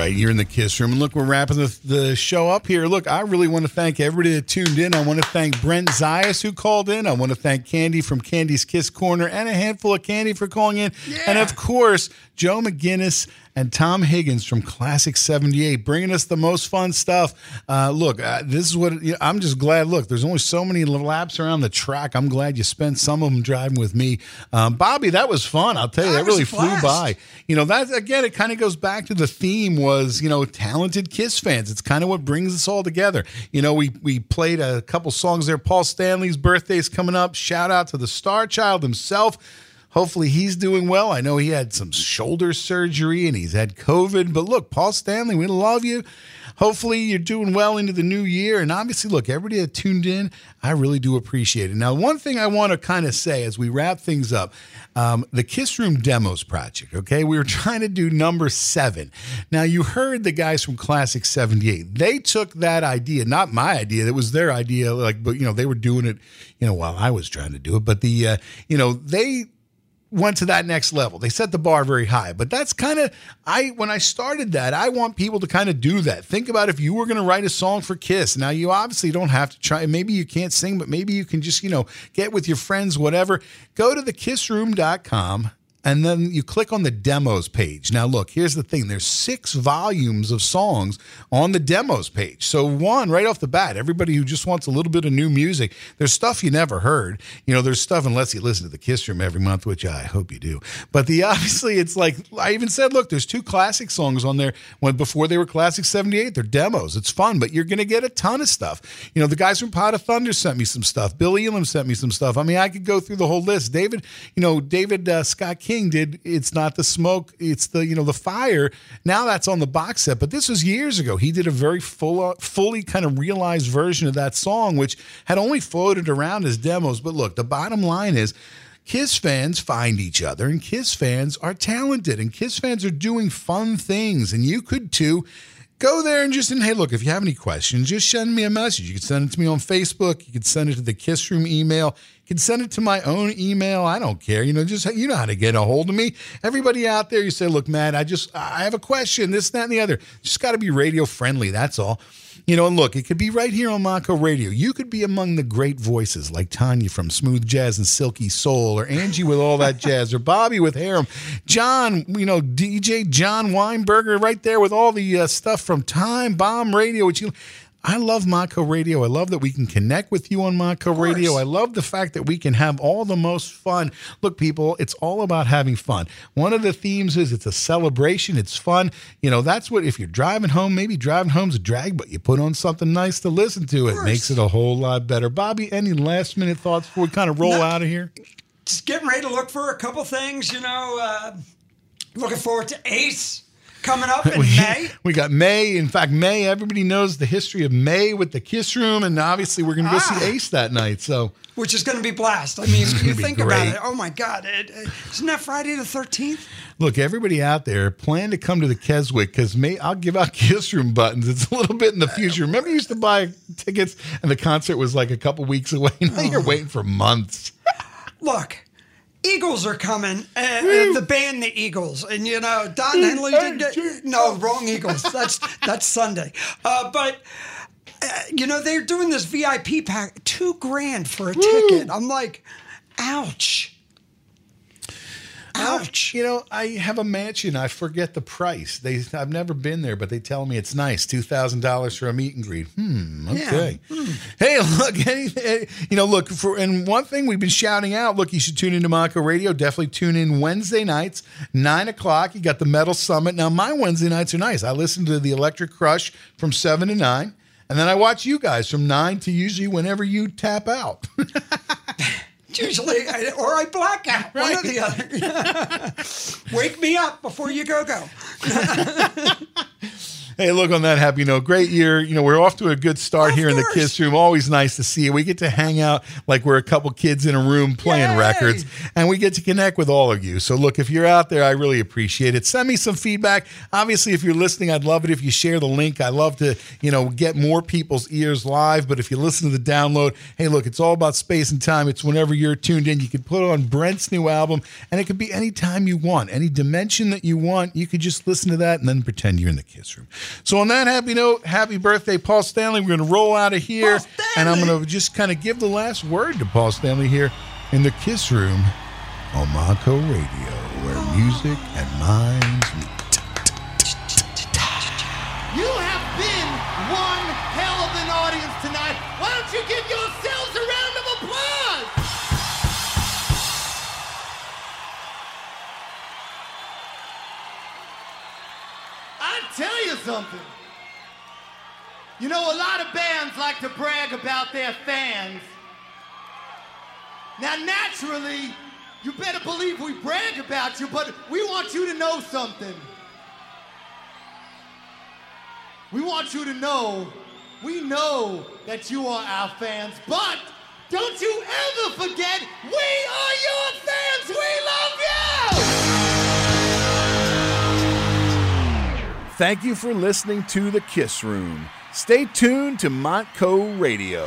Right. You're in the Kiss Room. And look, we're wrapping the, the show up here. Look, I really want to thank everybody that tuned in. I want to thank Brent Zayas who called in. I want to thank Candy from Candy's Kiss Corner and a handful of Candy for calling in. And of course, Joe McGinnis and Tom Higgins from Klassik 78 bringing us the most fun stuff. Uh, look, uh, this is what you know, I'm just glad. Look, there's only so many laps around the track. I'm glad you spent some of them driving with me. Um, Bobby, that was fun. I'll tell you, that, That really flew by. You know, that again, it kind of goes back to the theme was, you know, talented Kiss fans. It's kind of what brings us all together. You know, we we played a couple songs there. Paul Stanley's birthday's coming up. Shout out to the Star Child himself. Hopefully he's doing well. I know he had some shoulder surgery and he's had COVID. But look, Paul Stanley, we love you. Hopefully you're doing well into the new year. And obviously, look, everybody that tuned in, I really do appreciate it. Now, one thing I want to kind of say as we wrap things up, um, the Kiss Room Demos Project, okay? We were trying to do number seven. Now, you heard the guys from Klassik 78. They took that idea, not my idea, that was their idea, like, but, you know, they were doing it, you know, while I was trying to do it. But the, uh, you know, they, went to that next level. They set the bar very high. But that's kind of I when I started that, I want people to kind of do that. Think about if you were going to write a song for Kiss. Now you obviously don't have to try maybe you can't sing, but maybe you can just, you know, get with your friends whatever. Go to thekissroom.com and then you click on the demos page. Now, look, here's the thing there's six volumes of songs on the demos page. So, one, right off the bat, everybody who just wants a little bit of new music, there's stuff you never heard. You know, there's stuff, unless you listen to the Kiss Room every month, which I hope you do. But the obviously, it's like, I even said, look, there's two classic songs on there when before they were Klassik 78. They're demos. It's fun, but you're going to get a ton of stuff. You know, the guys from Pot of Thunder sent me some stuff. Billy Elam sent me some stuff. I mean, I could go through the whole list. David, you know, David uh, Scott did It's Not the Smoke, It's the, you know, the Fire. Now that's on the box set, but this was years ago. He did a very full, uh, fully kind of realized version of that song, which had only floated around as demos. But look, the bottom line is, Kiss fans find each other, and Kiss fans are talented, and Kiss fans are doing fun things, and you could too. Go there and just and hey, look, if you have any questions, just send me a message. You can send it to me on Facebook. You can send it to the Kiss Room email. Can send it to my own email. I don't care. You know, just you know how to get a hold of me. Everybody out there, you say, look, Matt, I just I have a question, this, that, and the other. Just got to be radio friendly. That's all. You know, and look, it could be right here on Montco Radio. You could be among the great voices like Tanya from Smooth Jazz and Silky Soul, or Angie with all that jazz, or Bobby with Harem, John, you know, DJ John Weinberger right there with all the uh, stuff from Time Bomb Radio, which you. I love Montco Radio. I love that we can connect with you on Montco Radio. I love the fact that we can have all the most fun. Look, people, it's all about having fun. One of the themes is it's a celebration, it's fun. You know, that's what, if you're driving home, maybe driving home's a drag, but you put on something nice to listen to. It makes it a whole lot better. Bobby, any last minute thoughts before we kind of roll out of here? Just getting ready to look for a couple things, you know. Uh, looking forward to Ace coming up in we, May. we got May. In fact, May, everybody knows the history of May with the Kiss Room, and obviously we're going to go Ah. see Ace that night. So Which is going to be blast. I mean, you think great. about it. Oh my God! It, it, isn't that Friday the thirteenth? Look, everybody out there, plan to come to the Keswick because may I'll give out Kiss Room buttons. It's a little bit in the future. Remember, you used to buy tickets and the concert was like a couple weeks away. Now you're waiting for months. Look, Eagles are coming. Uh, uh, the band, the Eagles, and you know Don Henley didn't get, no wrong Eagles. That's that's Sunday. Uh, but uh, you know they're doing this VIP pack, two grand for a ticket. I'm like, ouch. Ouch! You know, I have a mansion. I forget the price. They, I've never been there, but they tell me it's nice. Two thousand dollars for a meet and greet. Hmm. Okay. Hey, look. Any, eh, you know, look for and one thing we've been shouting out. Look, you should tune into Montco Radio. Definitely tune in Wednesday nights, nine o'clock. You got the Metal Summit. Now, my Wednesday nights are nice. I listen to the Electric Crush from seven to nine, and then I watch you guys from nine to usually whenever you tap out. Usually, I, or I black out. One or the other. Wake me up before you go go. Hey, look on that happy note. Great year. You know, we're off to a good start here in the kids' Room. Always nice to see you. We get to hang out like we're a couple kids in a room playing records, and we get to connect with all of you. So, look, if you're out there, I really appreciate it. Send me some feedback. Obviously, if you're listening, I'd love it if you share the link. I love to, you know, get more people's ears live. But if you listen to the download, hey, look, it's all about space and time. It's whenever you're tuned in. You can put on Brent's new album, and it could be any time you want, any dimension that you want. You could just listen to that and then pretend you're in the Kiss Room. So, on that happy note, happy birthday, Paul Stanley. We're going to roll out of here, and I'm going to just kind of give the last word to Paul Stanley here in the Kiss Room on Montco Radio, where music and minds meet. Tell you something. You know, a lot of bands like to brag about their fans. Now, naturally, you better believe we brag about you, but we want you to know something. We want you to know, we know that you are our fans, but don't you ever forget, we are your fans. We love you. Thank you for listening to The Kiss Room. Stay tuned to Montco Radio.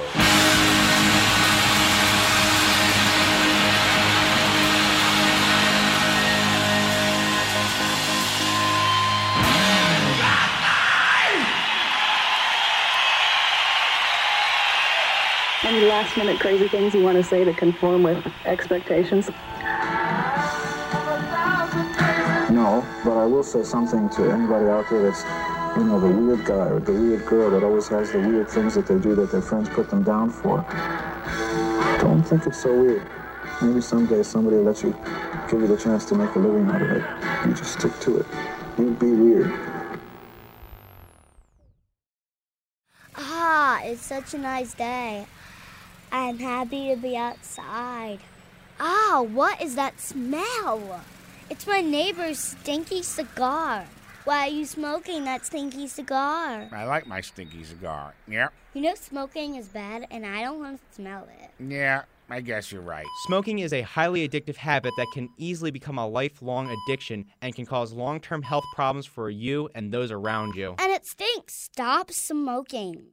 Any last minute crazy things you want to say to conform with expectations? No, but I will say something to anybody out there that's, you know, the weird guy or the weird girl that always has the weird things that they do that their friends put them down for. Don't think it's so weird. Maybe someday somebody will let you give you the chance to make a living out of it. You just stick to it. You be weird. Ah, it's such a nice day. I'm happy to be outside. Ah, what is that smell? It's my neighbor's stinky cigar. Why are you smoking that stinky cigar? I like my stinky cigar. Yeah, You know smoking is bad and I don't want to smell it. yeah, I guess you're right. Smoking is a highly addictive habit that can easily become a lifelong addiction and can cause long term health problems for you and those around you. And it stinks. Stop smoking.